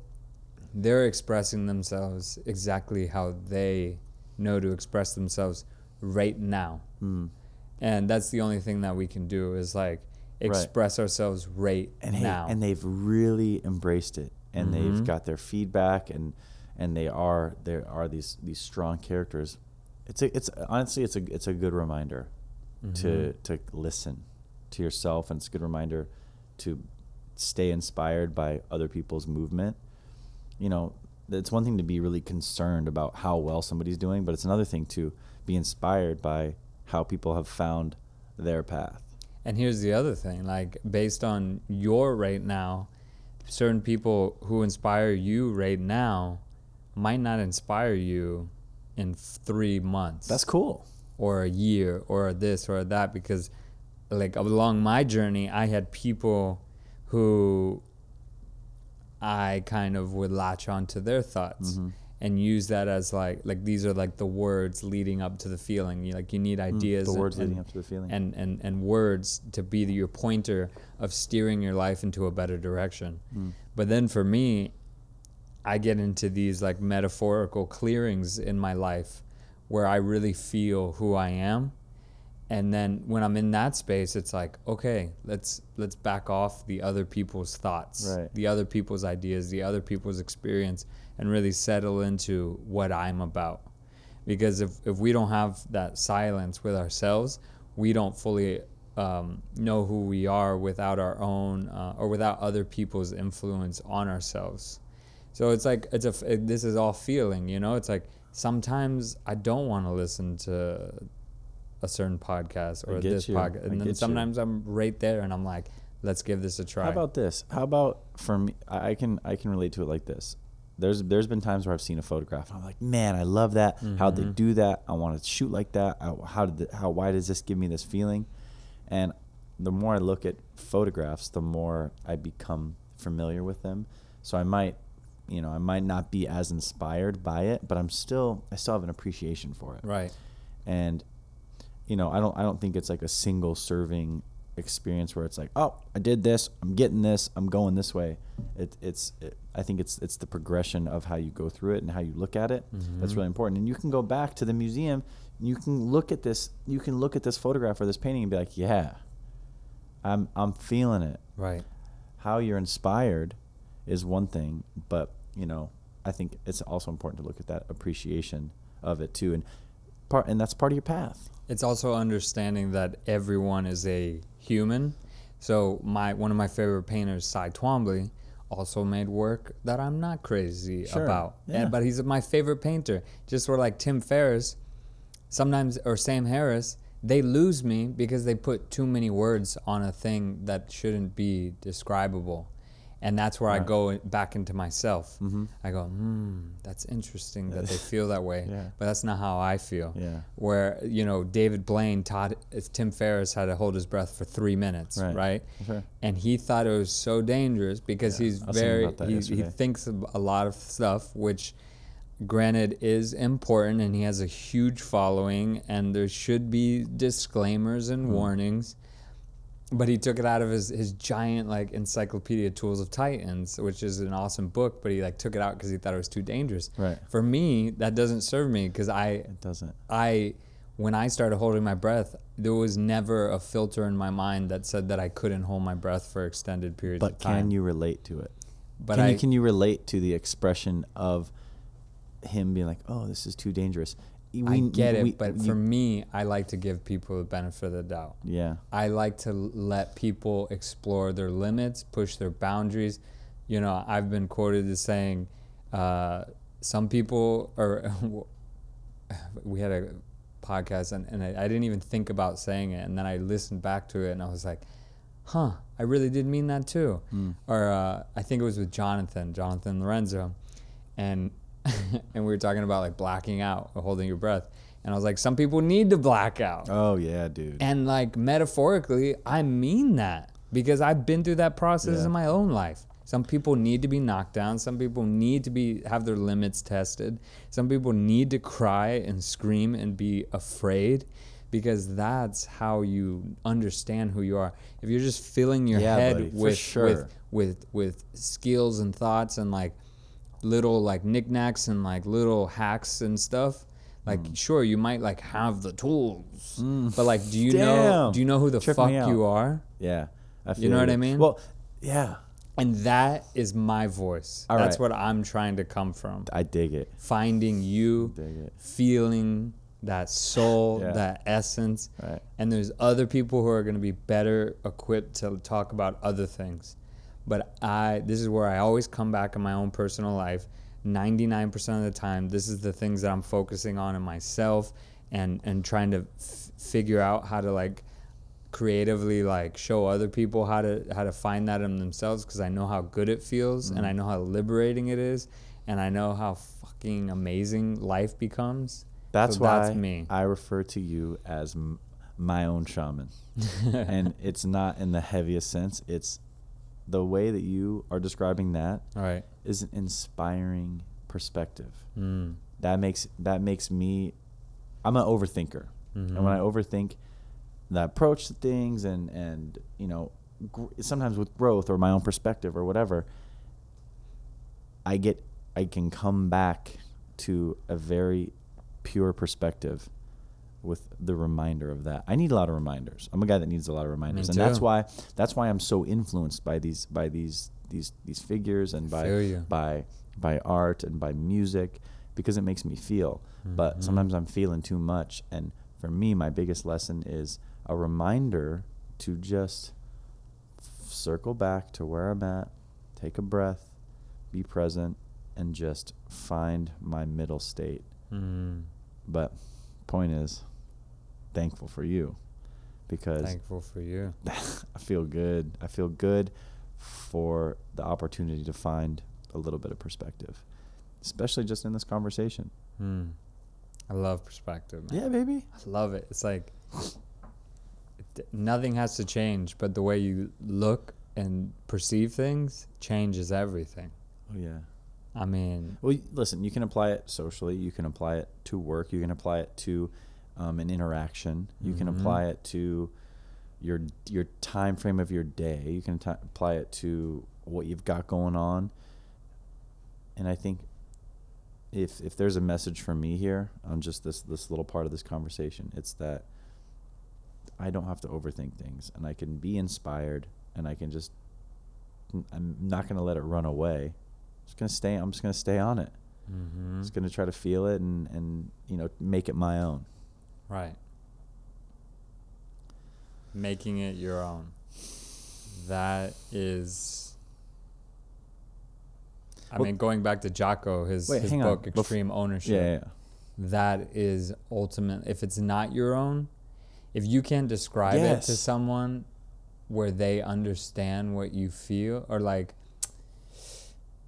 they're expressing themselves exactly how they know to express themselves right now. Mm. And that's the only thing that we can do is like express ourselves right and hey, now. and they've really embraced it and Mm-hmm. they've got their feedback and and they are there are these these strong characters it's a it's honestly it's a it's a good reminder to Mm-hmm. to listen to yourself and it's a good reminder to stay inspired by other people's movement you know it's one thing to be really concerned about how well somebody's doing but it's another thing to be inspired by how people have found their path And here's the other thing like, based on your right now, certain people who inspire you right now might not inspire you in three months. that's cool Or a year, or this, or that, because, like, along my journey, I had people who I kind of would latch onto their thoughts. Mm-hmm. And use that as like like these are like the words leading up to the feeling. You like you need ideas. Mm, the and- leading up to the feeling and, and, and words to be your pointer of steering your life into a better direction. But then for me, I get into these like metaphorical clearings in my life where I really feel who I am. And then when I'm in that space, it's like, okay, let's let's back off the other people's thoughts, Right. the other people's ideas, the other people's experience, and really settle into what I'm about. Because if, if we don't have that silence with ourselves we don't fully um, know who we are without our own uh, or without other people's influence on ourselves. So it's like it's a it- this is all feeling you know? It's like sometimes i don't want to listen to a certain podcast or this you. Podcast and then you. sometimes i'm right there and i'm like let's give this a try How about this? How about for me? I I can I can relate to it like this. There's there's been times where I've seen a photograph and I'm like, man, I love that. How'd Mm-hmm. they do that? I want to shoot like that. How, how did the, how why does this give me this feeling? And the more I look at photographs, the more I become familiar with them. So I might, you know, I might not be as inspired by it, but I'm still I still have an appreciation for it right and you know i don't i don't think it's like a single serving experience where it's like oh i did this i'm getting this i'm going this way. It, it's it, i think it's it's the progression of how you go through it and how you look at it. That's mm-hmm. really important. And you can go back to the museum and you can look at this you can look at this photograph or this painting and be like yeah i'm i'm feeling it. Right. How you're inspired is one thing, but you know, I think it's also important to look at that appreciation of it too, and part and that's part of your path. It's also understanding that everyone is a human. So my one of my favorite painters, Cy Twombly, also made work that I'm not crazy Sure, about. yeah. And, but he's my favorite painter. Just where like Tim Ferriss, sometimes or Sam Harris, they lose me because they put too many words on a thing that shouldn't be describable. And that's where I go back into myself. I go, hmm, that's interesting that they feel that way. Yeah. But that's not how I feel Yeah. where you know David Blaine taught Tim Ferriss how to hold his breath for three minutes, Right. right? Sure. And he thought it was so dangerous because Yeah, he's very he, he thinks a lot of stuff, which granted is important, and he has a huge following, and there should be disclaimers and Hmm. warnings. But he took it out of his, his giant like encyclopedia tools of titans which is an awesome book but he like took it out because he thought it was too dangerous Right. for me that doesn't serve me because i It doesn't. I when I started holding my breath, there was never a filter in my mind that said that I couldn't hold my breath for extended periods But of time. can you relate to it? But can I you can you relate to the expression of him being like, "Oh, this is too dangerous"? I We- get it, we- but you- for me, I like to give people the benefit of the doubt. yeah, I like to let people explore their limits, push their boundaries. You know, I've been quoted as saying, uh, some people, are. we had a podcast and, and I, I didn't even think about saying it. And then I listened back to it and I was like, huh, I really did mean that too. Or uh, I think it was with Jonathan, Jonathan Lorenzo. And, and we were talking about like blacking out or holding your breath. And I was like, some people need to black out. oh yeah, dude. And like metaphorically, I mean that because I've been through that process Yeah. in my own life. Some people need to be knocked down. Some people need to be have their limits tested. Some people need to cry and scream and be afraid because that's how you understand who you are. If you're just filling your Yeah, head buddy, with sure. with with with skills and thoughts and like little like knickknacks and like little hacks and stuff. Like Mm. sure, you might like have the tools, but like, do you know? Do you know who the Trip fuck you are? Yeah. I You know what I mean? Well, yeah. And that is my voice. All That's right. what I'm trying to come from. I dig it. Finding you, Dig it. feeling that soul, Yeah. that essence. Right. And there's other people who are going to be better equipped to talk about other things. But I this is where I always come back in my own personal life. 99% of the time, this is the things that I'm focusing on in myself and and trying to f- figure out how to like creatively like show other people how to how to find that in themselves because I know how good it feels and I mm-hmm. know how liberating it is and I know how fucking amazing life becomes. That's So why that's me. I refer to you as m- my own shaman. and it's not in the heaviest sense. It's the way that you are describing that All right. is an inspiring perspective. Mm. That makes that makes me I'm an overthinker. And when I overthink the approach to things and and you know gr- sometimes with growth or my own perspective or whatever I get I can come back to a very pure perspective with the reminder of that. I need a lot of reminders. I'm a guy that needs a lot of reminders, and that's why that's why I'm so influenced by these by these these these figures and by by by art and by music because it makes me feel. Mm-hmm. But sometimes I'm feeling too much, and for me, my biggest lesson is a reminder to just f- circle back to where I'm at, take a breath, be present, and just find my middle state. Mm. But point is, thankful for you because Thankful for you. I feel good. I feel good for the opportunity to find a little bit of perspective, especially just in this conversation. Mm. I love perspective. Man. Yeah, baby. I love it. It's like it, nothing has to change, but the way you look and perceive things changes everything. Oh yeah. I mean, Well, listen. You can apply it socially. You can apply it to work. You can apply it to um, an interaction. You can Mhm. apply it to your your time frame of your day. You can t- apply it to what you've got going on. And I think if if there's a message from me here on just this this little part of this conversation, it's that I don't have to overthink things, and I can be inspired, and I can just I'm not gonna let it run away. I'm just gonna stay. I'm just gonna stay on it. mhm. Just gonna try to feel it and and you know make it my own. Right. Making it your own. That is. I Well- mean, going back to Jocko, his, Wait, his hang on. book, Bef- Extreme Ownership. Yeah, yeah, yeah. that is ultimate if it's not your own if you can't describe it to someone where they understand what you feel or like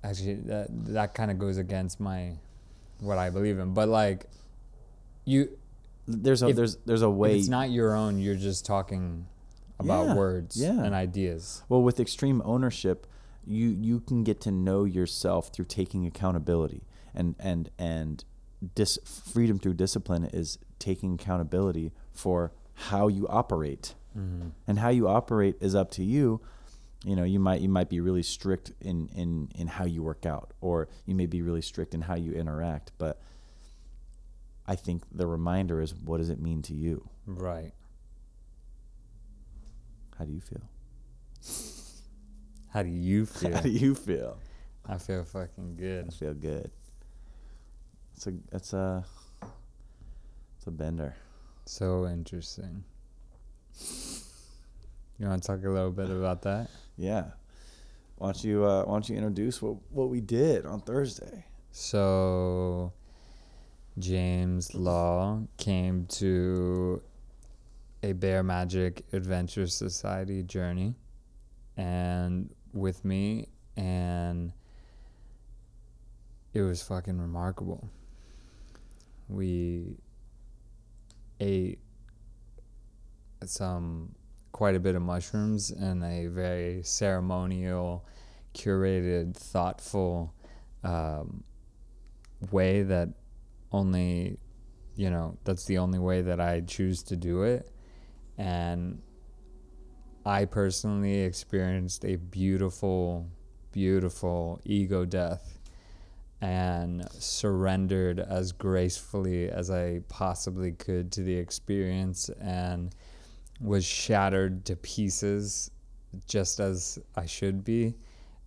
actually that that kind of goes against my what I believe in but like you There's a If- there's there's a way. it's not your own you're just talking about Yeah, words yeah. and ideas Well, with extreme ownership, you you can get to know yourself through taking accountability, and and and dis, freedom through discipline is taking accountability for how you operate, mm-hmm. and how you operate is up to you. You know, you might you might be really strict in in in how you work out, or you may be really strict in how you interact. But I think the reminder is, what does it mean to you? right How do you feel? how do you feel How do you feel? I feel fucking good I feel good. It's a it's a it's a bender. So interesting. You want to talk a little bit about that? Yeah. Why don't you uh, why don't you introduce what what we did on Thursday? So, James Law came to a Bear Magic Adventure Society journey and with me, and it was fucking remarkable. We ate some quite a bit of mushrooms in a very ceremonial, curated, thoughtful um, way that only you know, that's the only way that I choose to do it. And I personally experienced a beautiful, beautiful ego death and surrendered as gracefully as I possibly could to the experience and was shattered to pieces just as I should be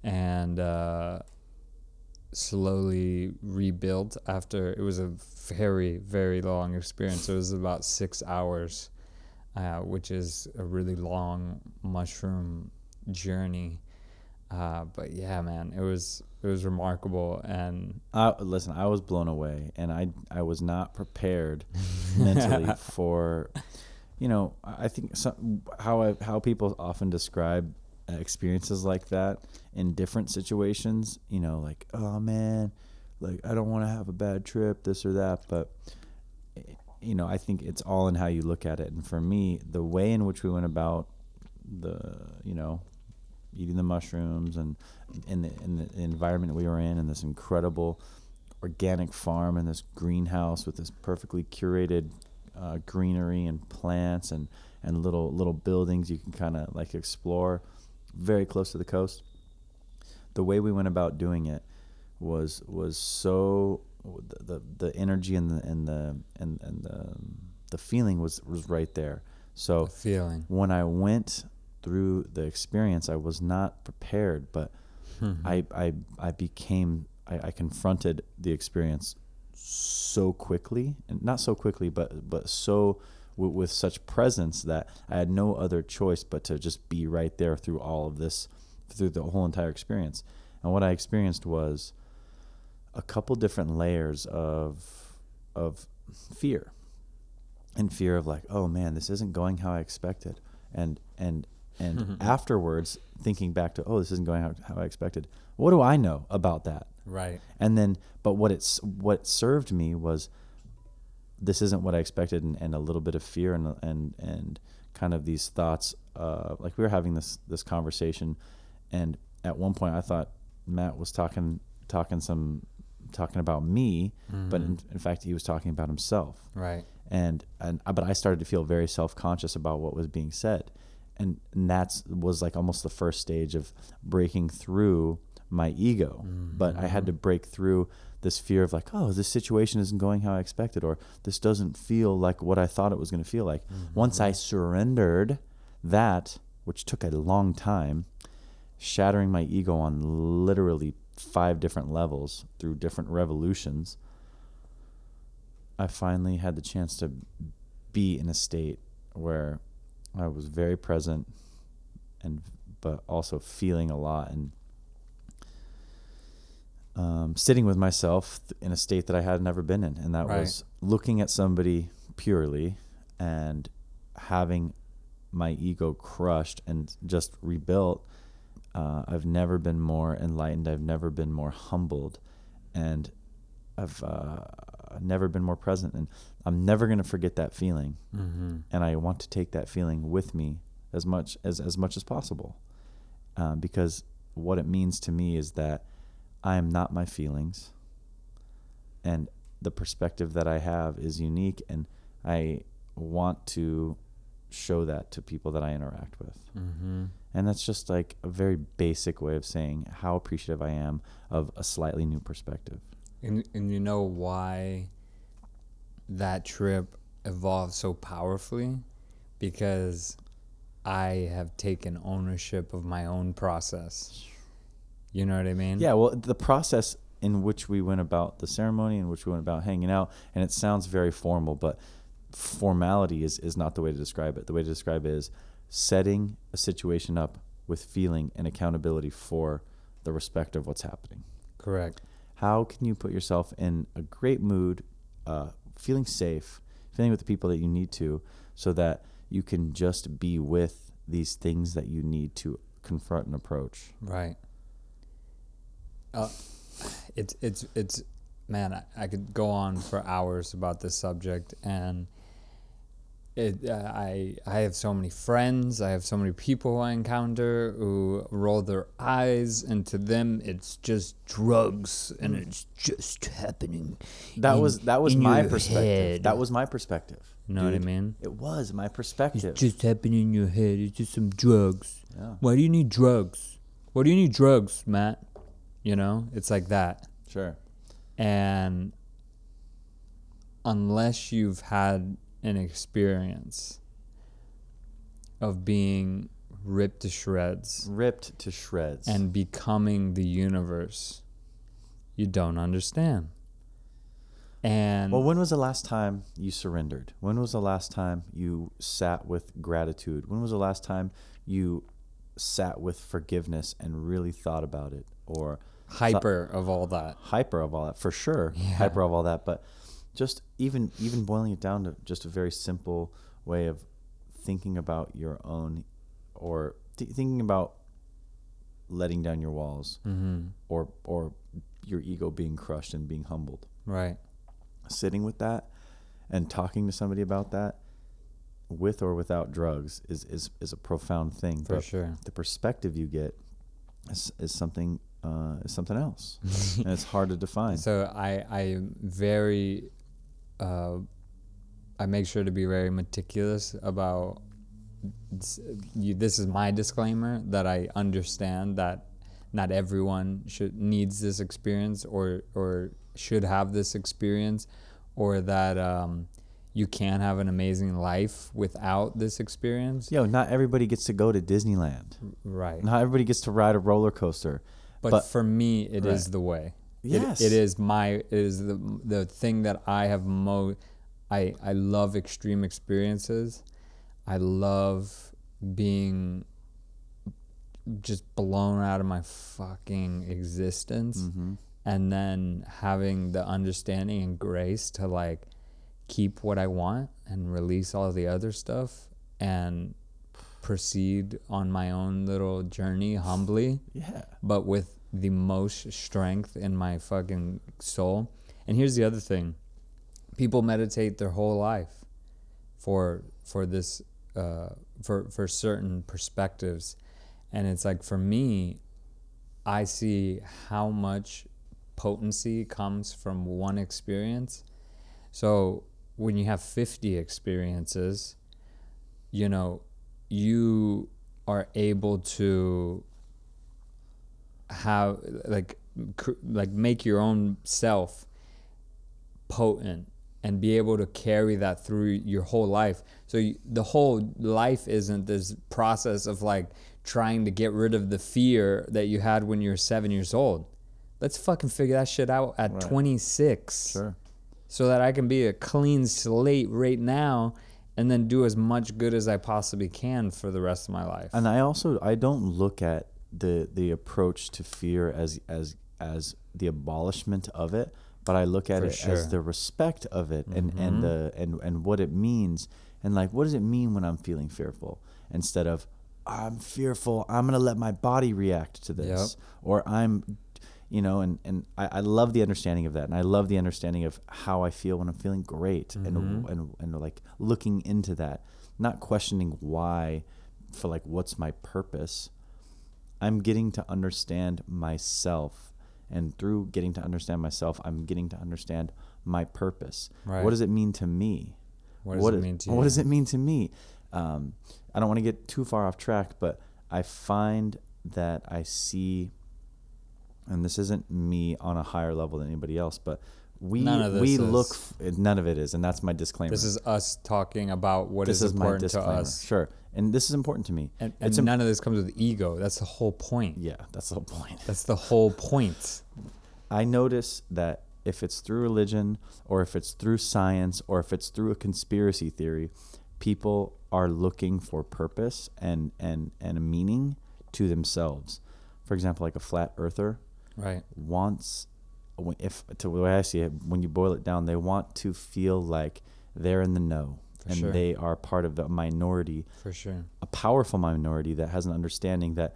and uh, slowly rebuilt after it was a very, very long experience. It was about six hours, uh, which is a really long mushroom journey. Uh, but yeah, man, it was it was remarkable, and Uh, listen, I was blown away, and I I was not prepared mentally for, you know, I think some, how I, how people often describe experiences like that in different situations. You know, like oh man, like I don't want to have a bad trip, this or that, but. You know, I think it's all in how you look at it. And for me, the way in which we went about the, you know, eating the mushrooms and in the in the environment we were in and this incredible organic farm and this greenhouse with this perfectly curated uh, greenery and plants and and little little buildings you can kind of like explore very close to the coast. The way we went about doing it was was so the the, the energy and the and the and, and the the feeling was was right there. So the feeling. when I went through the experience, I was not prepared, but hmm. I, I, I became, I, I confronted the experience so quickly, and not so quickly, but, but so w- with such presence that I had no other choice but to just be right there through all of this, through the whole entire experience. And what I experienced was a couple different layers of, of fear and fear of like, oh man, this isn't going how I expected, and and and afterwards thinking back to, oh, this isn't going how, how I expected. What do I know about that? Right. And then, but what it's what served me was this isn't what I expected, and, and a little bit of fear and and and kind of these thoughts. Uh, like we were having this this conversation, and at one point I thought Matt was talking talking some talking about me, but in, in fact he was talking about himself Right. and and uh, but I started to feel very self conscious about what was being said, and, and that's was like almost the first stage of breaking through my ego. But I had to break through this fear of like, oh, this situation isn't going how I expected, or this doesn't feel like what I thought it was going to feel like. Mm-hmm. Once I surrendered that, which took a long time, shattering my ego on literally five different levels through different revolutions. I finally had the chance to be in a state where I was very present and but also feeling a lot and um, sitting with myself in a state that I had never been in, and that Right. was looking at somebody purely and having my ego crushed and just rebuilt. Uh, I've never been more enlightened. I've never been more humbled, and I've uh, never been more present. And I'm never gonna forget that feeling. Mm-hmm. And I want to take that feeling with me as much as as much as possible, um, because what it means to me is that I am not my feelings, and the perspective that I have is unique, and I want to show that to people that I interact with. Mm-hmm. And that's just like a very basic way of saying how appreciative I am of a slightly new perspective. And and you know why that trip evolved so powerfully? Because I have taken ownership of my own process. You know what I mean? Yeah, well, the process in which we went about the ceremony, in which we went about hanging out, and it sounds very formal, but formality is, is not the way to describe it. The way to describe it is setting a situation up with feeling and accountability for the respect of what's happening. Correct. How can you put yourself in a great mood, uh, feeling safe, feeling with the people that you need to, so that you can just be with these things that you need to confront and approach? Right. Uh, it's it's it's man, I, I could go on for hours about this subject, and it, uh, I I have so many friends. I have so many people I encounter who roll their eyes, and to them it's just drugs, and it's just happening. That in- was that was my perspective. head. That was my perspective. You know what I mean? It was my perspective. It's just happening in your head. It's just some drugs. Yeah. Why do you need drugs? Why do you need drugs, Matt? You know, it's like that. Sure. And unless you've had an experience of being ripped to shreds Ripped to shreds. and becoming the universe, you don't understand. And well, when was the last time you surrendered? When was the last time you sat with gratitude? When was the last time you sat with forgiveness and really thought about it? Or hyper of all that. hyper of all that for sure hyper of all that but just even even boiling it down to just a very simple way of thinking about your own or th- thinking about letting down your walls Mm-hmm. or or your ego being crushed and being humbled Right. sitting with that and talking to somebody about that with or without drugs is is, is a profound thing For but sure. the perspective you get is, is something uh, is something else and it's hard to define So I I am very uh, I make sure to be very meticulous about you, this is my disclaimer that I understand that not everyone should needs this experience or or should have this experience or that um, you can have an amazing life without this experience. Yo, not everybody gets to go to Disneyland. Right. Not everybody gets to ride a roller coaster. But, But- for me it is Right. the way It- Yes. it is my it is the the thing that i have most i i love extreme experiences i love being just blown out of my fucking existence Mm-hmm. and then having the understanding and grace to like keep what i want and release all the other stuff and proceed on my own little journey humbly Yeah. but with the most strength in my fucking soul. And here's the other thing: people meditate their whole life for for this uh, for for certain perspectives, and it's like for me, I see how much potency comes from one experience. So when you have 50 experiences, you know, you are able to have like cr- like make your own self potent and be able to carry that through your whole life. So you, the whole life isn't this process of like trying to get rid of the fear that you had when you were 7 years old. Let's fucking figure that shit out at 26 Sure. so that I can be a clean slate right now and then do as much good as I possibly can for the rest of my life. And I also I don't look at the the approach to fear as as as the abolishment of it, but I look at For it sure. as the respect of it and and the mm-hmm. and and what it means and like what does it mean when I'm feeling fearful instead of I'm fearful, I'm gonna let my body react to this, or I'm you know, and, and I, I love the understanding of that. And I love the understanding of how I feel when I'm feeling great and, and, and like looking into that, not questioning why for like, what's my purpose? I'm getting to understand myself. And through getting to understand myself, I'm getting to understand my purpose. Right. What does it mean to me? What does it is- mean to you? What does it mean to me? Um, I don't want to get too far off track, but I find that I see, and this isn't me on a higher level than anybody else, but we None of this we is. look f- none of it is, and that's my disclaimer. This is us talking about what this is is important to us. Sure, and this is important to me. And, and it's none of this comes with ego. That's the whole point. yeah, that's the whole point. That's the whole point. I notice that if it's through religion or if it's through science or if it's through a conspiracy theory, people are looking for purpose and and and a meaning to themselves. For example, like a flat earther Right. wants if to the way I see it, when you boil it down, they want to feel like they're in the know For and sure. they are part of the minority For sure. a powerful minority that has an understanding that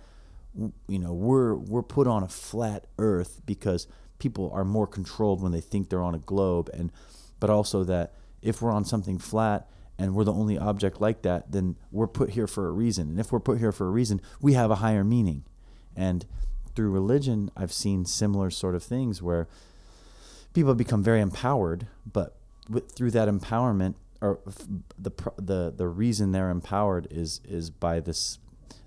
you know we're we're put on a flat earth because people are more controlled when they think they're on a globe and but also that if we're on something flat and we're the only object like that, then we're put here for a reason. And if we're put here for a reason, we have a higher meaning. And through religion, I've seen similar sort of things where people become very empowered, but with, through that empowerment, or the the the reason they're empowered is is by this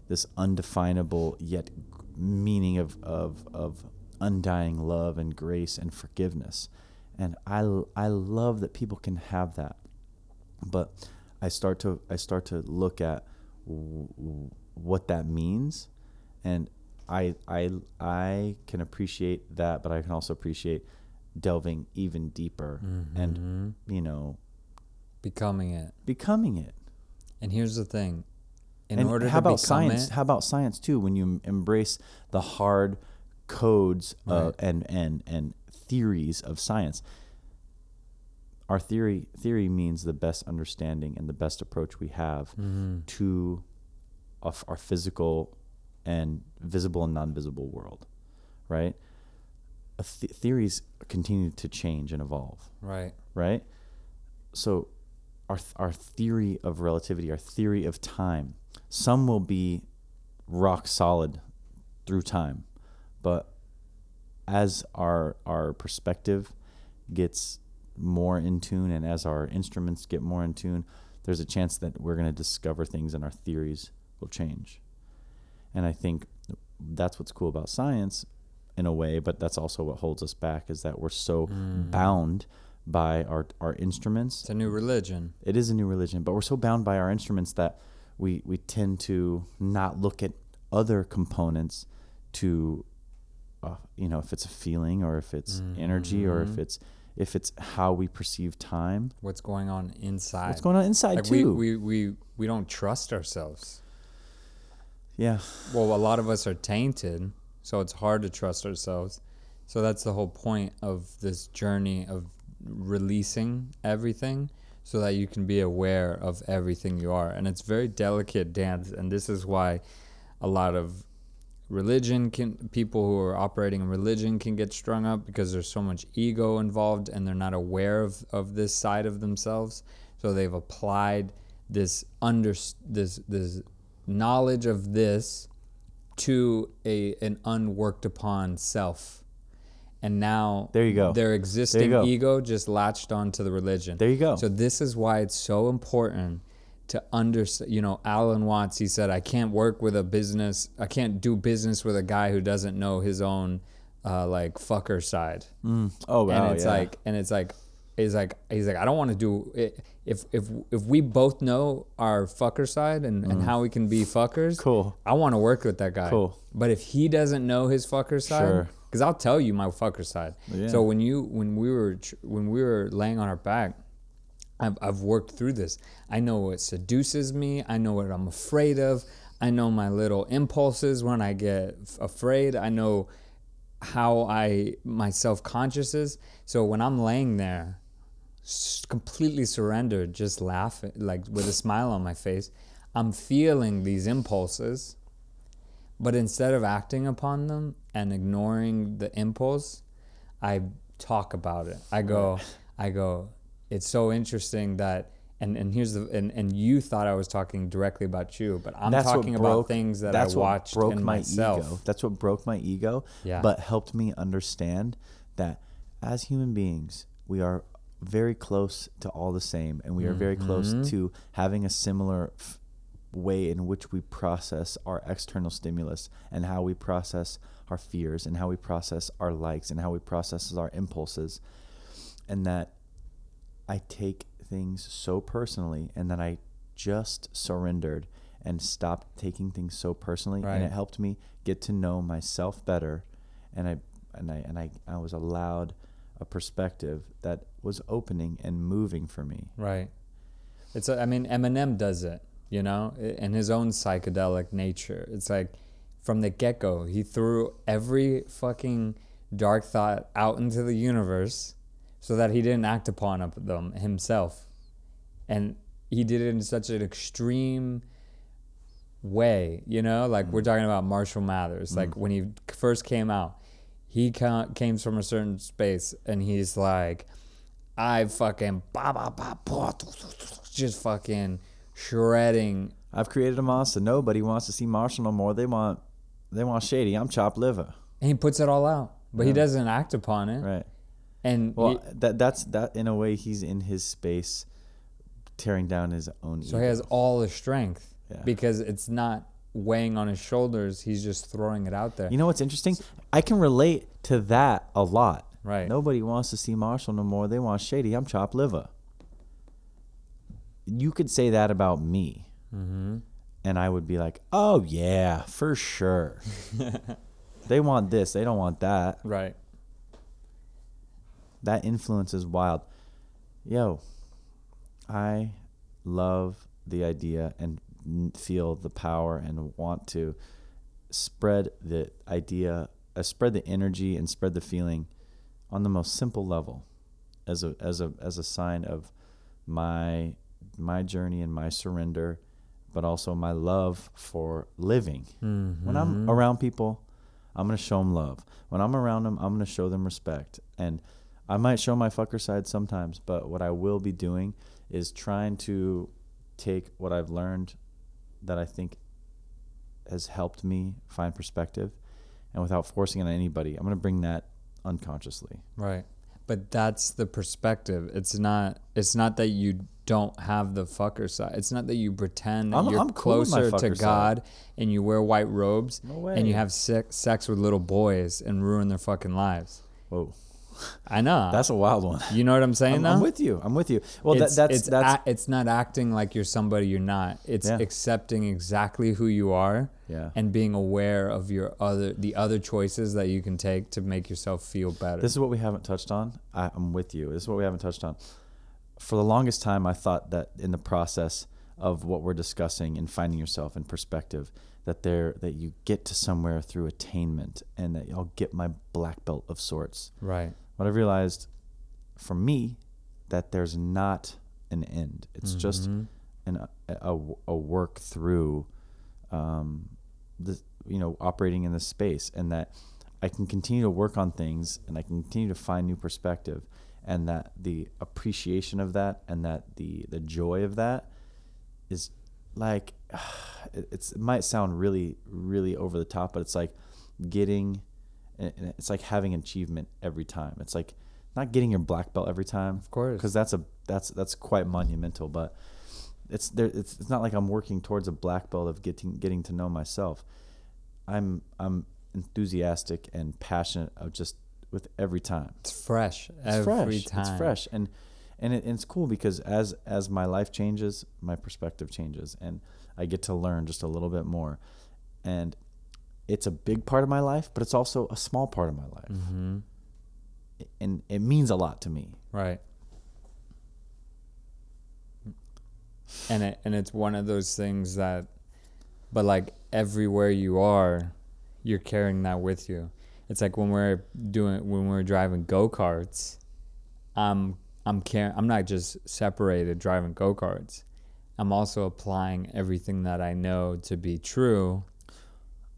this undefinable yet meaning of of of undying love and grace and forgiveness, and I I love that people can have that, but I start to I start to look at w- what that means, and I I I can appreciate that, but I can also appreciate delving even deeper and you know Becoming it. becoming it. And here's the thing. In and order how to about science? it, How about science too? When you embrace the hard codes uh, and and and theories of science, our theory theory means the best understanding and the best approach we have Mm-hmm. to of our physical and visible and non-visible world, right? Th- theories continue to change and evolve right. right? So, our our theory of relativity, our theory of time, some will be rock solid through time, but as our our perspective gets more in tune, and as our instruments get more in tune, there's a chance that we're going to discover things, and our theories will change. And I think that's what's cool about science in a way, but that's also what holds us back is that we're so bound by our our instruments. It's a new religion. It is a new religion, but we're so bound by our instruments that we we tend to not look at other components to uh, you know if it's a feeling or if it's energy or if it's if it's how we perceive time. What's going on inside? What's going on inside Like we, too? we, we, we don't trust ourselves. Yeah. Well, a lot of us are tainted, so it's hard to trust ourselves. So that's the whole point of this journey of releasing everything so that you can be aware of everything you are. And it's very delicate dance and this is why a lot of religion can people who are operating in religion can get strung up because there's so much ego involved and they're not aware of, of this side of themselves. So they've applied this under this this knowledge of this to a an unworked upon self. And now There you go. their existing go. ego just latched onto the religion. There you go. So this is why it's so important to understand. You know, Alan Watts. He said, "I can't work with a business. I can't do business with a guy who doesn't know his own, uh, like fucker side." Oh wow. and it's yeah. like, and it's like, he's like, he's like, I don't want to do it. If if if we both know our fucker side and, and how we can be fuckers, Mm. Cool. I want to work with that guy. Cool. But if he doesn't know his fucker side, Sure. because I'll tell you my fucker side. Yeah. So when you when we were when we were laying on our back, I've I've worked through this. I know what seduces me. I know what I'm afraid of. I know my little impulses when I get f- afraid. I know how I my self conscious is. So when I'm laying there, completely surrendered, just laughing, like with a smile on my face, I'm feeling these impulses. But instead of acting upon them and ignoring the impulse, I talk about it. I go, I go, it's so interesting that and, and here's the and, and you thought I was talking directly about you, but I'm That's talking broke- about things that that's I what watched broke in my myself. ego. That's what broke my ego. Yeah. But helped me understand that as human beings, we are very close to all the same, and we are very Mm-hmm. close to having a similar f- way in which we process our external stimulus and how we process our fears and how we process our likes and how we process our impulses, and that I take things so personally and that I just surrendered and stopped taking things so personally Right. and it helped me get to know myself better and I and I and I, I was allowed a perspective that was opening and moving for me. Right. It's a, I mean Eminem does it, you know, in his own psychedelic nature. It's like from the get-go, he threw every fucking dark thought out into the universe so that he didn't act upon them himself. And he did it in such an extreme way, you know? Like we're mm. talking about Marshall Mathers. Like mm. when he first came out, he ca- came from a certain space and he's like, I fucking ba ba ba ba just fucking shredding. I've created a monster. Nobody wants to see Marshall no more. They want, they want shady. I'm chopped liver. And he puts it all out, but he doesn't act upon it. Right. And Well, you- that that's that in a way he's in his space, tearing down his own. so he has all the strength Yeah. because it's not weighing on his shoulders. He's just throwing it out there. You know what's interesting? I can relate to that a lot. Right. Nobody wants to see Marshall no more. They want Shady. I'm chopped liver. You could say that about me. Mm-hmm. And I would be like, oh, yeah, for sure. they want this. They don't want that. right. That influence is wild. Yo, I love the idea and feel the power and want to spread the idea, uh, spread the energy and spread the feeling on the most simple level as a as a as a sign of my my journey and my surrender but also my love for living. When I'm around people, I'm going to show them love. When I'm around them, I'm going to show them respect. And I might show my fucker side sometimes, but what I will be doing is trying to take what I've learned that I think has helped me find perspective and without forcing it on anybody, I'm going to bring that unconsciously. Right. But that's the perspective. It's not it's not that you don't have the fucker side. It's not that you pretend that I'm- you're I'm cool closer to fucker side. God and you wear white robes No and you have sex, sex with little boys and ruin their fucking lives. Whoa. I know. That's a wild one. you know what I'm saying I'm, though? I'm with you. I'm with you. Well, it's, that, that's it's, that's a- it's not acting like you're somebody you're not. It's Yeah. accepting exactly who you are Yeah. and being aware of your other the other choices that you can take to make yourself feel better. This is what we haven't touched on. I, I'm with you. This is what we haven't touched on. For the longest time, I thought that in the process of what we're discussing and finding yourself in perspective, that there that you get to somewhere through attainment, and that I'll get my black belt of sorts. right. But I've realized, for me, that there's not an end. It's just Mhm. an, a, a, work through um, the you know operating in this space and that I can continue to work on things and I can continue to find new perspective and that the appreciation of that and that the the joy of that is like it might sound really really over the top but it's like getting and and it's like having achievement every time. It's like not getting your black belt every time Of course. because that's a that's that's quite monumental but it's there it's, it's not like i'm working towards a black belt of getting getting to know myself. I'm i'm enthusiastic and passionate of just with every time. It's fresh it's every fresh. Time. it's fresh. And and, it, and it's cool because as as my life changes my perspective changes and i get to learn just a little bit more. And it's a big part of my life but it's also a small part of my life Mm-hmm. and it means a lot to me Right. And it and it's one of those things that but like everywhere you are, you're carrying that with you. It's like when we're doing when we're driving go-karts, I'm I'm car- I'm not just separated driving go-karts. I'm also applying everything that I know to be true.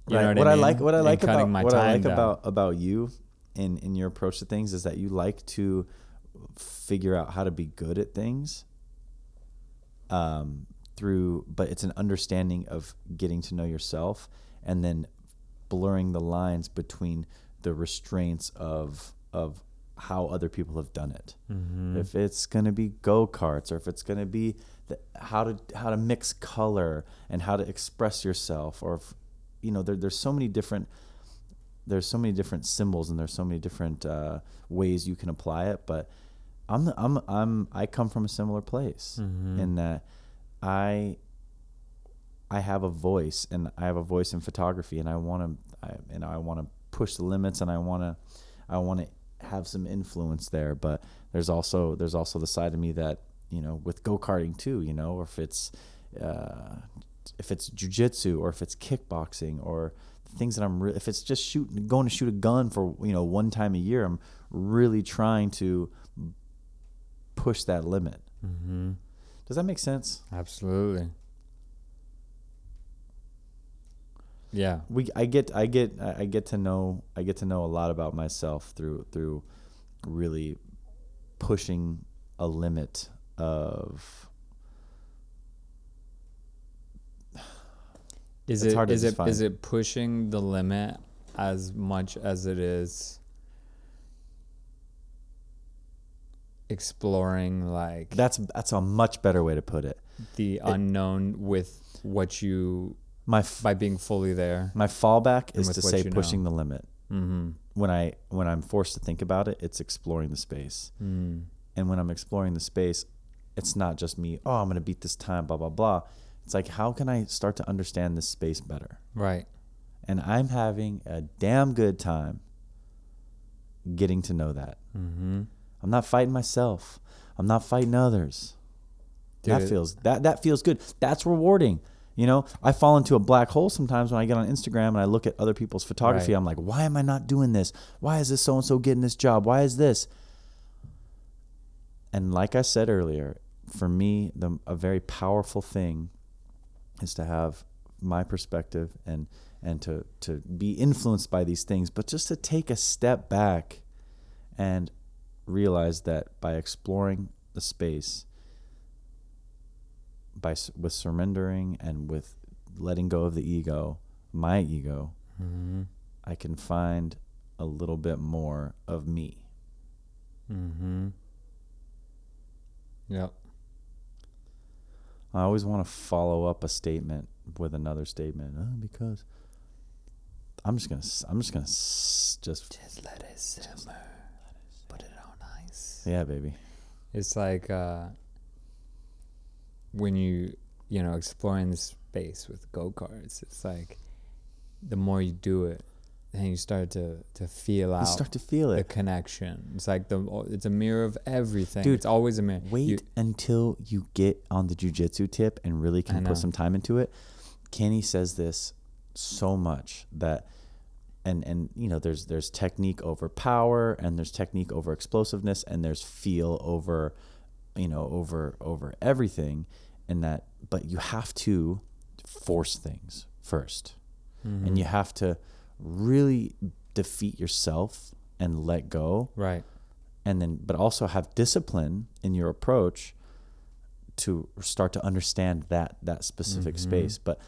You Right. what, I, I, mean? like what I like about what I like down. about about you in in your approach to things is that you like to figure out how to be good at things um through but it's an understanding of getting to know yourself and then blurring the lines between the restraints of of how other people have done it Mm-hmm. if it's going to be go-karts or if it's going to be the, how to how to mix color and how to express yourself or if, you know there, there's so many different there's so many different symbols and there's so many different uh, ways you can apply it but I'm the, I'm I'm I come from a similar place Mhm. in that I I have a voice and I have a voice in photography and I want to I and I want to push the limits and I want to I want to have some influence there but there's also there's also the side of me that you know with go-karting too you know or if it's uh, if it's jujitsu or if it's kickboxing or things that I'm re- if it's just shooting going to shoot a gun for you know one time a year I'm really trying to push that limit Mm-hmm. does that make sense Absolutely. Yeah. we I get I get I get to know I get to know a lot about myself through through really pushing a limit of Is it's it hard to it is it pushing the limit as much as it is exploring like That's that's a much better way to put it. the unknown with what you My f- by being fully there? my fallback is to say you know. pushing the limit. Mm-hmm. When I when I'm forced to think about it, it's exploring the space. Mm. And when I'm exploring the space, it's not just me. Oh, I'm gonna beat this time. Blah blah blah. It's like how can I start to understand this space better? Right. And I'm having a damn good time getting to know that. Mm-hmm. I'm not fighting myself. I'm not fighting others. that feels that that feels good. That's rewarding. You know, I fall into a black hole sometimes when I get on Instagram and I look at other people's photography. Right. I'm like, why am I not doing this? Why is this so and so getting this job? Why is this? And like I said earlier, for me, the a very powerful thing is to have my perspective and and to to be influenced by these things, but just to take a step back and realize that by exploring the space by with surrendering and with letting go of the ego my ego Mm-hmm. i can find a little bit more of me Mm-hmm. Yep. I always want to follow up a statement with another statement oh, because i'm just gonna I'm just gonna s- just Just let it simmer. Put it on ice. yeah baby It's like uh, when you you know exploring the space with go karts. It's like the more you do it, then you start to to feel you out start to feel it. the connection. It's like the it's a mirror of everything. Dude, it's always a mirror. wait You- until you get on the jujitsu tip and really can put some time into it. Kenny says this so much that and and you know there's there's technique over power and there's technique over explosiveness and there's feel over you know over over everything and that but you have to force things 1st Mm-hmm. and you have to really defeat yourself and let go right. and then but also have discipline in your approach to start to understand that that specific Mm-hmm. space but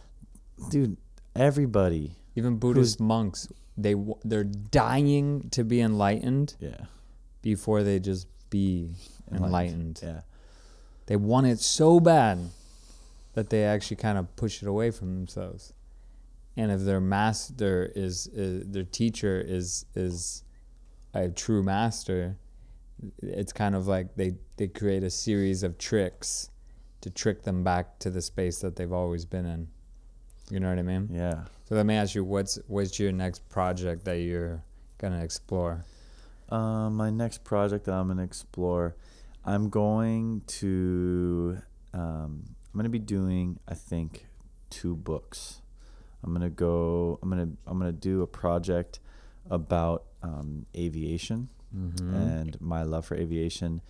dude everybody Even Buddhist monks, they they're dying to be enlightened yeah before they just be enlightened. yeah They want it so bad that they actually kind of push it away from themselves. And if their master is, is their teacher is is a true master, it's kind of like they they create a series of tricks to trick them back to the space that they've always been in. You know what I mean? yeah So let me ask you, what's what's your next project that you're gonna explore? um, my next project that i'm going to explore i'm going to um, i'm going to be doing i think two books i'm going to go i'm to i'm to do a project about um, aviation Mm-hmm. and my love for aviation.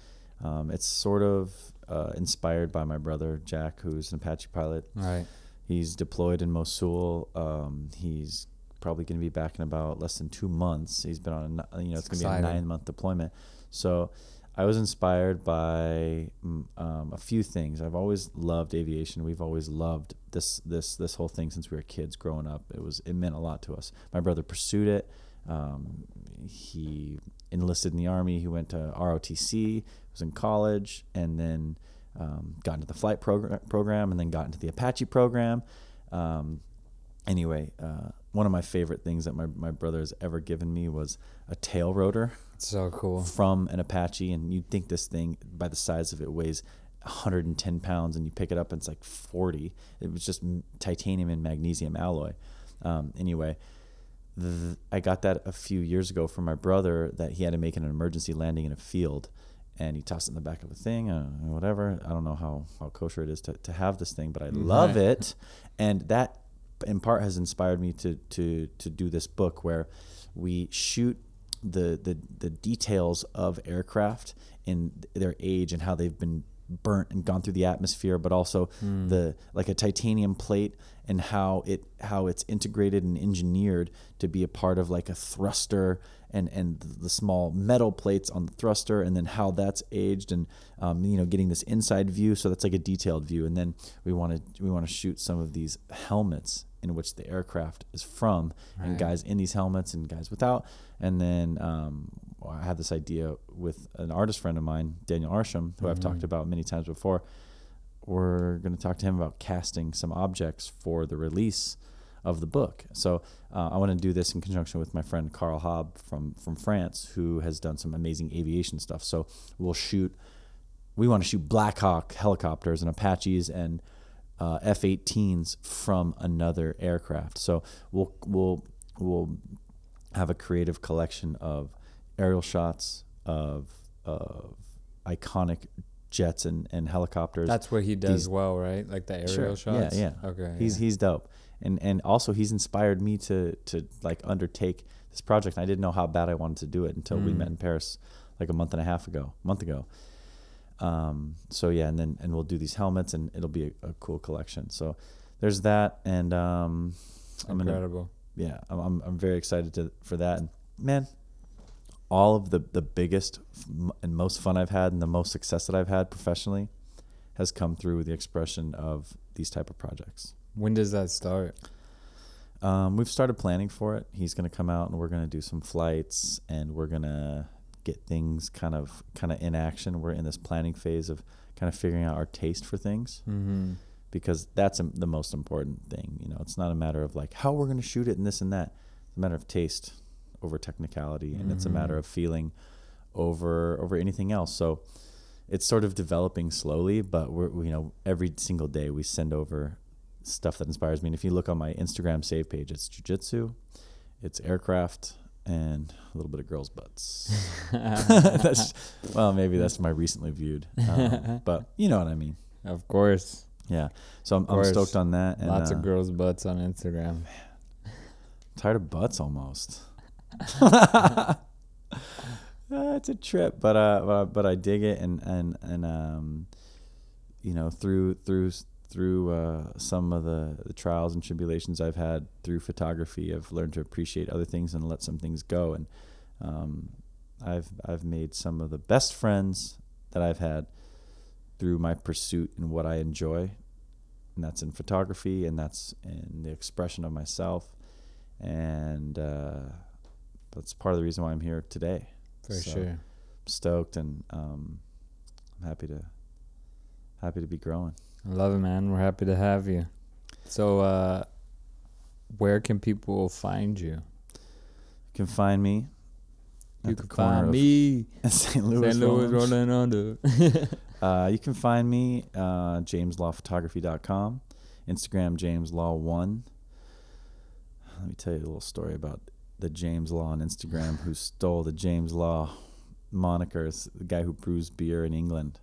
Um, it's sort of uh, inspired by my brother Jack, who's an Apache pilot. Right. He's deployed in Mosul. Um, he's probably going to be back in about less than two months. He's been on, a, you know, it's It's going to be a nine month deployment. So I was inspired by mm, um, a few things. I've always loved aviation. We've always loved this this this whole thing since we were kids growing up. It was it meant a lot to us. My brother pursued it. Um, he enlisted in the army. He went to ROTC. Was in college, and then um, got into the flight program, program, and then got into the Apache program. Um, anyway, uh, one of my favorite things that my, my brother has ever given me was a tail rotor so cool. from an Apache, and you'd think this thing, by the size of it, weighs 110 pounds, and you pick it up and it's like 40. It was just titanium and magnesium alloy. Um, anyway, th- I got that a few years ago from my brother that he had to make an emergency landing in a field, and he tossed it in the back of a thing, uh, whatever. I don't know how, how kosher it is to, to have this thing, but I love Right. it, and that in part has inspired me to to to do this book where we shoot the the the details of aircraft and their age and how they've been burnt and gone through the atmosphere but also the like a titanium plate and how it how it's integrated and engineered to be a part of like a thruster and and the small metal plates on the thruster, and then how that's aged, and um, you know getting this inside view. So that's like a detailed view, and then we want to we want to shoot some of these helmets in which the aircraft is from, and guys in these helmets and guys without, and then um, I had this idea with an artist friend of mine, Daniel Arsham, who I've talked about many times before. We're going to talk to him about casting some objects for the release of the book. So uh, I want to do this in conjunction with my friend Carl Hobb from from France, who has done some amazing aviation stuff. So we'll shoot. We want to shoot Black Hawk helicopters and Apaches and uh, F-18s from another aircraft. So we'll we'll we'll have a creative collection of aerial shots of of iconic jets and, and helicopters. That's what he does These- well, right? Like the aerial Sure. shots. Yeah, yeah. Okay. He's yeah. he's dope, and and also he's inspired me to to like undertake this project. I didn't know how bad I wanted to do it until we Mm. met in Paris like a month and a half ago, month ago. Um. So yeah, and then and we'll do these helmets, and it'll be a, a cool collection. So there's that, and um, I'm gonna incredible. yeah, I'm, I'm, I'm very excited to, for that. And man, all of the, the biggest and most fun I've had and the most success that I've had professionally has come through the expression of these type of projects. When does that start? Um, we've started planning for it. He's going to come out and we're going to do some flights and we're going to get things kind of kind of in action. We're in this planning phase of kind of figuring out our taste for things Mm-hmm. because that's um the most important thing. You know, it's not a matter of like how we're going to shoot it and this and that. It's a matter of taste over technicality, and it's a matter Mhm. of feeling over over anything else. So it's sort of developing slowly, but we're you know every single day we send over stuff that inspires me. And if you look on my Instagram save page, it's jujitsu, it's aircraft, and a little bit of girls' butts. that's well, maybe that's my recently viewed, um, but you know what I mean. Of course. Yeah. So I'm, I'm stoked on that. And, Lots uh, of girls' butts on Instagram. Tired of butts almost. Uh, it's a trip, but uh, but, but I dig it, and and and um, you know, through through through uh, some of the, the trials and tribulations I've had through photography, I've learned to appreciate other things and let some things go, and um, I've I've made some of the best friends that I've had through my pursuit and what I enjoy, and that's in photography, and that's in the expression of myself, and uh, that's part of the reason why I'm here today. For So, sure. Stoked and um, I'm happy to happy to be growing. I love it, man. We're happy to have you. So, uh, where can people find you? You can find me. You can find me. St. Louis. St. Louis rolling under. Uh, you can find me uh, jameslawphotography.com, Instagram jameslaw1. Let me tell you a little story about the James Law on Instagram who stole the James Law monikers, the guy who brews beer in England.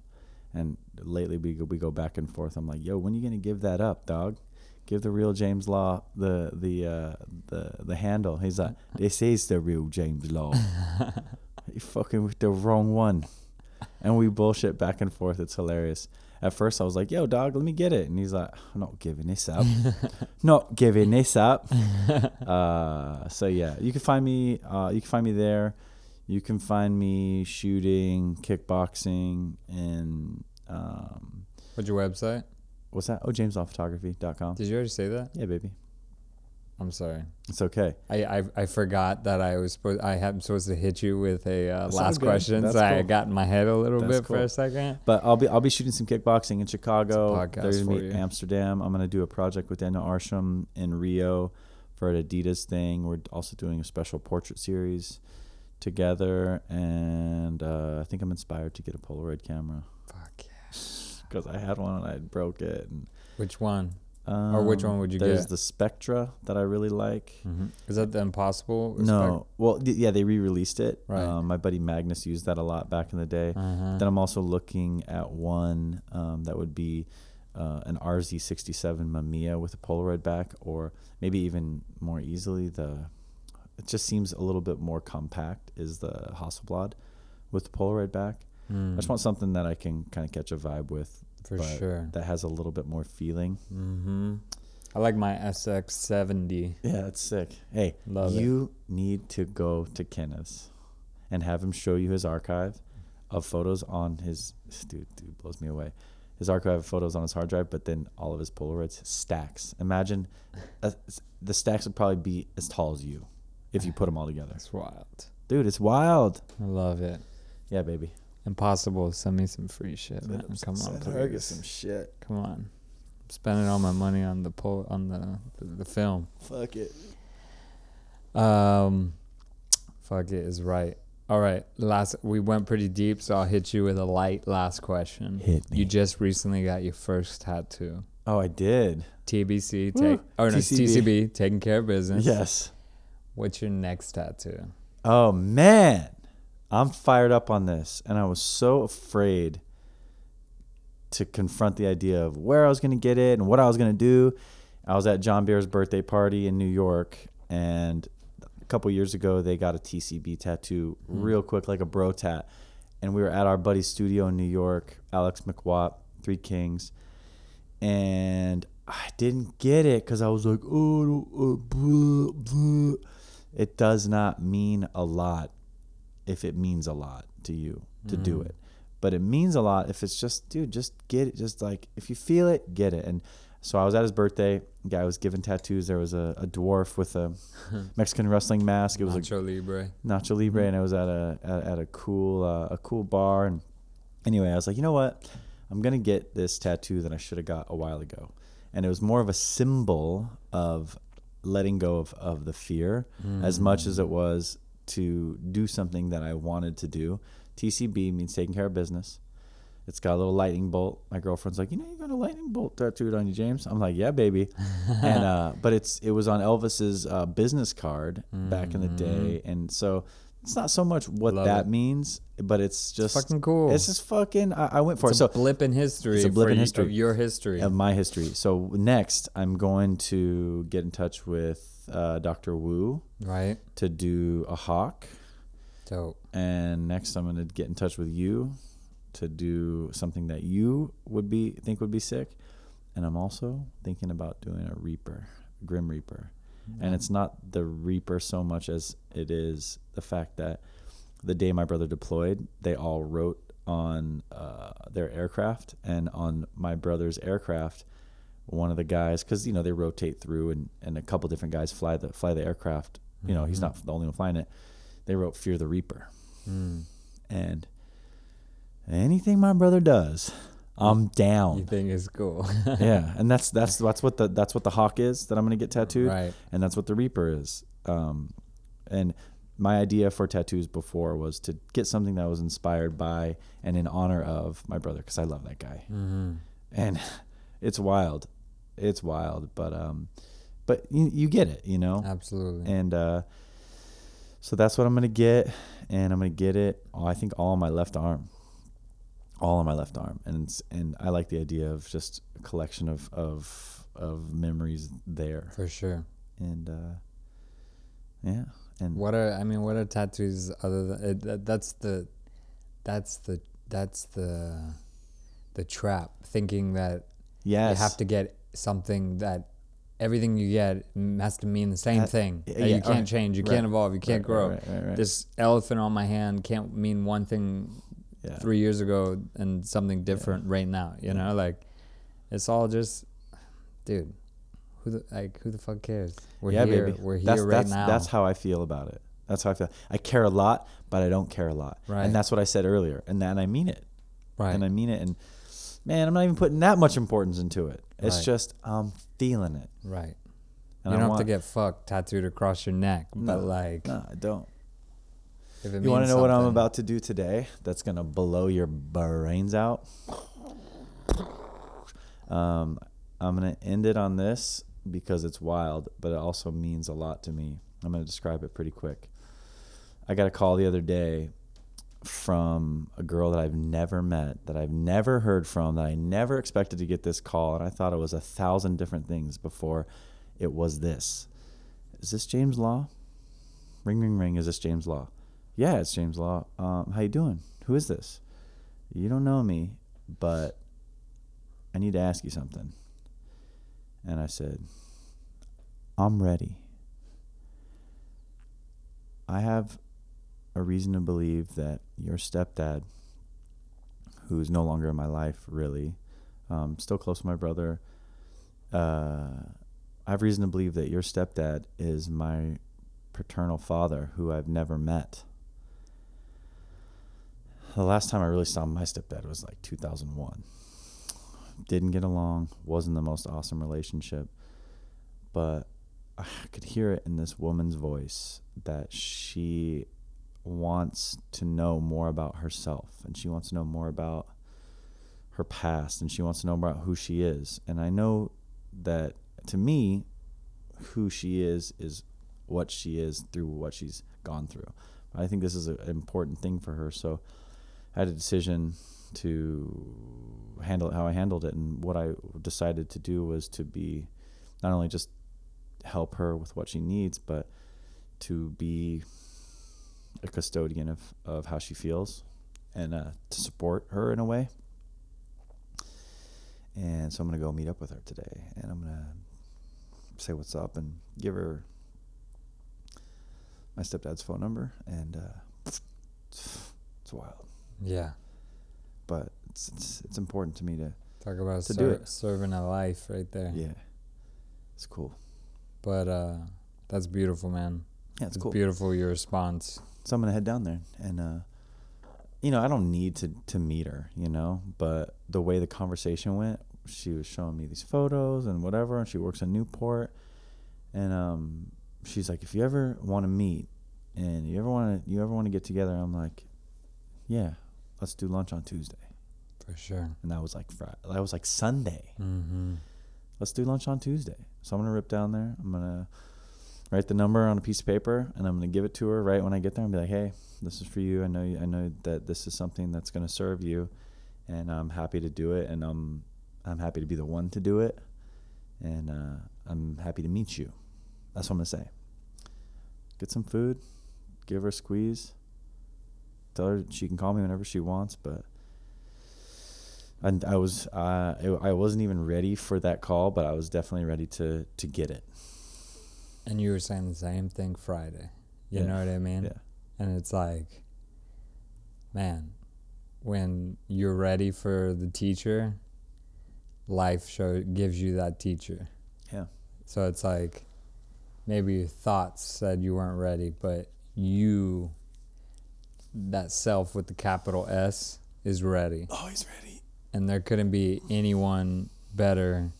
And lately we go, we go back and forth. I'm like, yo, when are you gonna give that up, dog? Give the real James Law the the uh, the the handle. He's like, this is the real James Law. you fucking with the wrong one and we bullshit back and forth. It's hilarious. At first, I was like, "Yo, dog, let me get it," and he's like, "I'm not giving this up. not giving this up." uh, so yeah, you can find me. Uh, you can find me there. You can find me shooting kickboxing and um, What's your website? what's that? Oh, JamesLawPhotography.com. Did you already say that? Yeah, baby, I'm sorry. it's okay. I, I I forgot that I was supposed I am supposed to hit you with a uh, last question, so I got in my head a little That's bit for a second. But I'll be I'll be shooting some kickboxing in Chicago. There's me. Amsterdam. I'm gonna do a project with Daniel Arsham in Rio for an Adidas thing. We're also doing a special portrait series together, and uh, I think I'm inspired to get a Polaroid camera Fuck yeah. because I had one and I broke it. And, Which one? um, Or which one would you There's get? There's the Spectra that I really like. Mm-hmm. Is that the Impossible? No, well, th- yeah, they re-released it. Right. Um, my buddy Magnus used that a lot back in the day. Uh-huh. Then I'm also looking at one um, that would be uh, an RZ67 Mamiya with a Polaroid back, or maybe even more easily the. It just seems a little bit more compact. Is the Hasselblad with the Polaroid back? I just Mm, want something that I can kind of catch a vibe with, for sure. that has a little bit more feeling. Mm-hmm. I like my SX70. Yeah, that's sick. Hey, Love it. you need to go to Kenneth's and have him show you his archive of photos on his dude. Dude blows me away. His archive of photos on his hard drive, but then all of his Polaroids stacks. Imagine, uh, the stacks would probably be as tall as you if you put them all together. It's wild. Dude, it's wild. I love it. Yeah, baby. Impossible. Send me some free shit, man. Come on, Get some shit. Come on. I'm spending all my money on the po- on the, the the film. Fuck it. Um, fuck it is right. All right, last we went pretty deep, so I'll hit you with a light last question. Hit me. You just recently got your first tattoo. Oh, I did. TBC, take or no, TCB. TCB, taking care of business. Yes. What's your next tattoo? Oh man, I'm fired up on this, and I was so afraid to confront the idea of where I was going to get it and what I was going to do. I was at John Beer's birthday party in New York, and a couple years ago they got a TCB tattoo real quick, like a bro tat, and we were at our buddy's studio in New York, Alex McWatt, Three Kings, and I didn't get it because I was like, oh, uh, blah, blah. It does not mean a lot if it means a lot to you to do it. But it means a lot if it's just, dude, just get it. Just like, if you feel it, get it. And so I was at his birthday. Guy was giving tattoos. There was a, a dwarf with a Mexican wrestling mask. It was a Nacho Libre. Nacho Libre, and I was at a at, at a cool uh, a cool bar. And anyway, I was like, you know what? I'm gonna get this tattoo that I should have got a while ago, and it was more of a symbol of letting go of, of the fear as much as it was to do something that I wanted to do. TCB means taking care of business. It's got a little lightning bolt. My girlfriend's like, you know, you got a lightning bolt tattooed on you, James. I'm like, yeah, baby. and uh, but it's it was on Elvis's uh, business card back in the day, and so it's not so much what Love that it. means, but it's just fucking cool. It's just fucking. I, I went for It's it. a So blip in history. it's a blip in history. of your history. of my history. So next, I'm going to get in touch with uh, Dr. Woo right. to do a hawk, Dope. and next I'm going to get in touch with you to do something that you would be think would be sick, and I'm also thinking about doing a Reaper, Grim Reaper, and it's not the Reaper so much as it is the fact that the day my brother deployed, they all wrote on uh, their aircraft, and on my brother's aircraft, one of the guys, because you know they rotate through, and, and a couple different guys fly the fly the aircraft. You know, he's not the only one flying it. They wrote "Fear the Reaper," and anything my brother does, I'm down. You think it's cool. yeah, and that's that's that's what the that's what the hawk is that I'm gonna get tattooed right. and that's what the Reaper is. Um, and my idea for tattoos before was to get something that was inspired by and in honor of my brother because I love that guy, Mm-hmm. and it's wild, it's wild, but um, but you you get it, you know, Absolutely. and uh, so that's what I'm gonna get, and I'm gonna get it. Oh, I think all on my left arm, all on my left arm, and and I like the idea of just a collection of of of memories there For sure. and uh, yeah, and What are I mean? What are tattoos other than that, that's the that's the that's the the trap thinking that yes, you have to get something that everything you get has to mean the same Uh, thing. yeah, that you can't right, change. You right, can't evolve. You can't right, grow. This elephant on my hand can't mean one thing yeah. three years ago and something different right now. You know, like it's all just, dude. Who the like? Who the fuck cares? We're yeah, here. baby. We're here that's, right that's, now. That's how I feel about it. That's how I feel. I care a lot, but I don't care a lot. Right. And that's what I said earlier, and then I mean it, right. and I mean it. And man, I'm not even putting that much importance into it. It's Right. just I'm feeling it. right. And you don't want, have to get fucked tattooed across your neck, No, but like, No, I don't. You want to know what I'm about to do today? That's gonna blow your brains out. Um, I'm gonna end it on this because it's wild, but it also means a lot to me. I'm gonna describe it pretty quick. I got a call the other day from a girl that I've never met, that I've never heard from, that I never expected to get this call, and I thought it was a thousand different things before it was this. Is this James Law? Ring, ring, ring. Is this James Law? Yeah, it's James Law. Um, how you doing? Who is this? You don't know me, but I need to ask you something. And I said, I'm ready. I have a reason to believe that your stepdad, who's no longer in my life, really, um, still close to my brother, uh, I have reason to believe that your stepdad is my paternal father, who I've never met. The last time I really saw my stepdad was like 2001. Didn't get along, wasn't the most awesome relationship, but I could hear it in this woman's voice that she wants to know more about herself and she wants to know more about her past and she wants to know about who she is. And I know that to me, who she is is what she is through what she's gone through. I think this is an important thing for her. So I had a decision to handle it how I handled it. And what I decided to do was to be not only just help her with what she needs, but to be a custodian of, of how she feels and uh, to support her in a way. And so I'm going to go meet up with her today and I'm going to say what's up and give her my stepdad's phone number. And uh, it's wild. Yeah. But it's, it's, it's important to me to, Talk about To do it. serving a life right there. yeah, it's cool. But uh, that's beautiful, man. Yeah, it's It's cool. beautiful your response. so I'm gonna head down there and uh you know, I don't need to to meet her, you know, but the way the conversation went, she was showing me these photos and whatever, and she works in Newport and um she's like, If you ever wanna meet and you ever wanna you ever wanna get together, I'm like, Yeah, let's do lunch on Tuesday. For sure. And that was like Friday that was like Sunday. Mm-hmm. let's do lunch on Tuesday. So I'm gonna rip down there. I'm gonna write the number on a piece of paper, and I'm gonna give it to her right when I get there, and be like, "Hey, this is for you. I know you, I know that this is something that's gonna serve you, and I'm happy to do it, and I'm I'm happy to be the one to do it, and uh, I'm happy to meet you." That's what I'm gonna say. Get some food, give her a squeeze. Tell her she can call me whenever she wants, but and I was uh, I I wasn't even ready for that call, but I was definitely ready to to get it. And you were saying the same thing Friday. You Yeah. know what I mean? Yeah. And it's like, man, when you're ready for the teacher, life show gives you that teacher. Yeah. So it's like maybe your thoughts said you weren't ready, but you, that self with the capital S, is ready. Oh, Always ready. And there couldn't be anyone better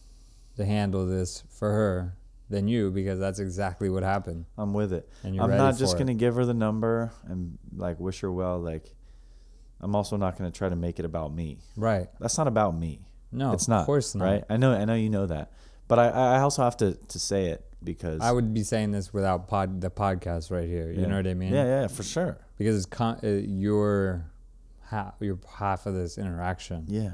to handle this for her than you because that's exactly what happened. I'm with it. And you're I'm not just gonna give her the number and like wish her well. Like, I'm also not gonna try to make it about me. Right. That's not about me. No, it's not. Of course not. Right. I know. I know you know that. But I I also have to to say it because I would be saying this without pod the podcast right here. You Yeah. know what I mean? Yeah. Yeah. For sure. Because it's con- uh, you're half you're half of this interaction. Yeah.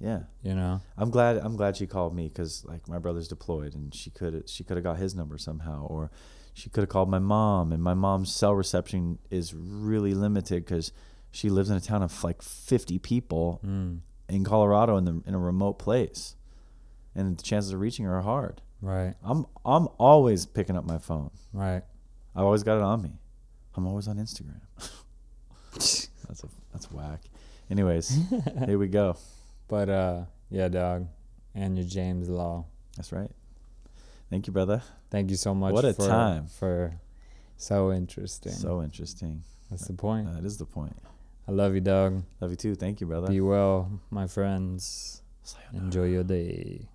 Yeah. You know. I'm glad. I'm glad she called me because like my brother's deployed, and she could she could have got his number somehow, or she could have called my mom. And my mom's cell reception is really limited because she lives in a town of like 50 people Mm. in Colorado in the in a remote place, and the chances of reaching her are hard. Right. I'm I'm always picking up my phone. Right. I've always got it on me. I'm always on Instagram. that's a that's whack. Anyways, here we go. But uh, yeah, dog, and your James Law. That's right. Thank you, brother. Thank you so much. What a for, time. for so interesting. So interesting. That's the point. That is the point. I love you, dog. Love you too. Thank you, brother. Be well, my friends. Sayonara. Enjoy your day.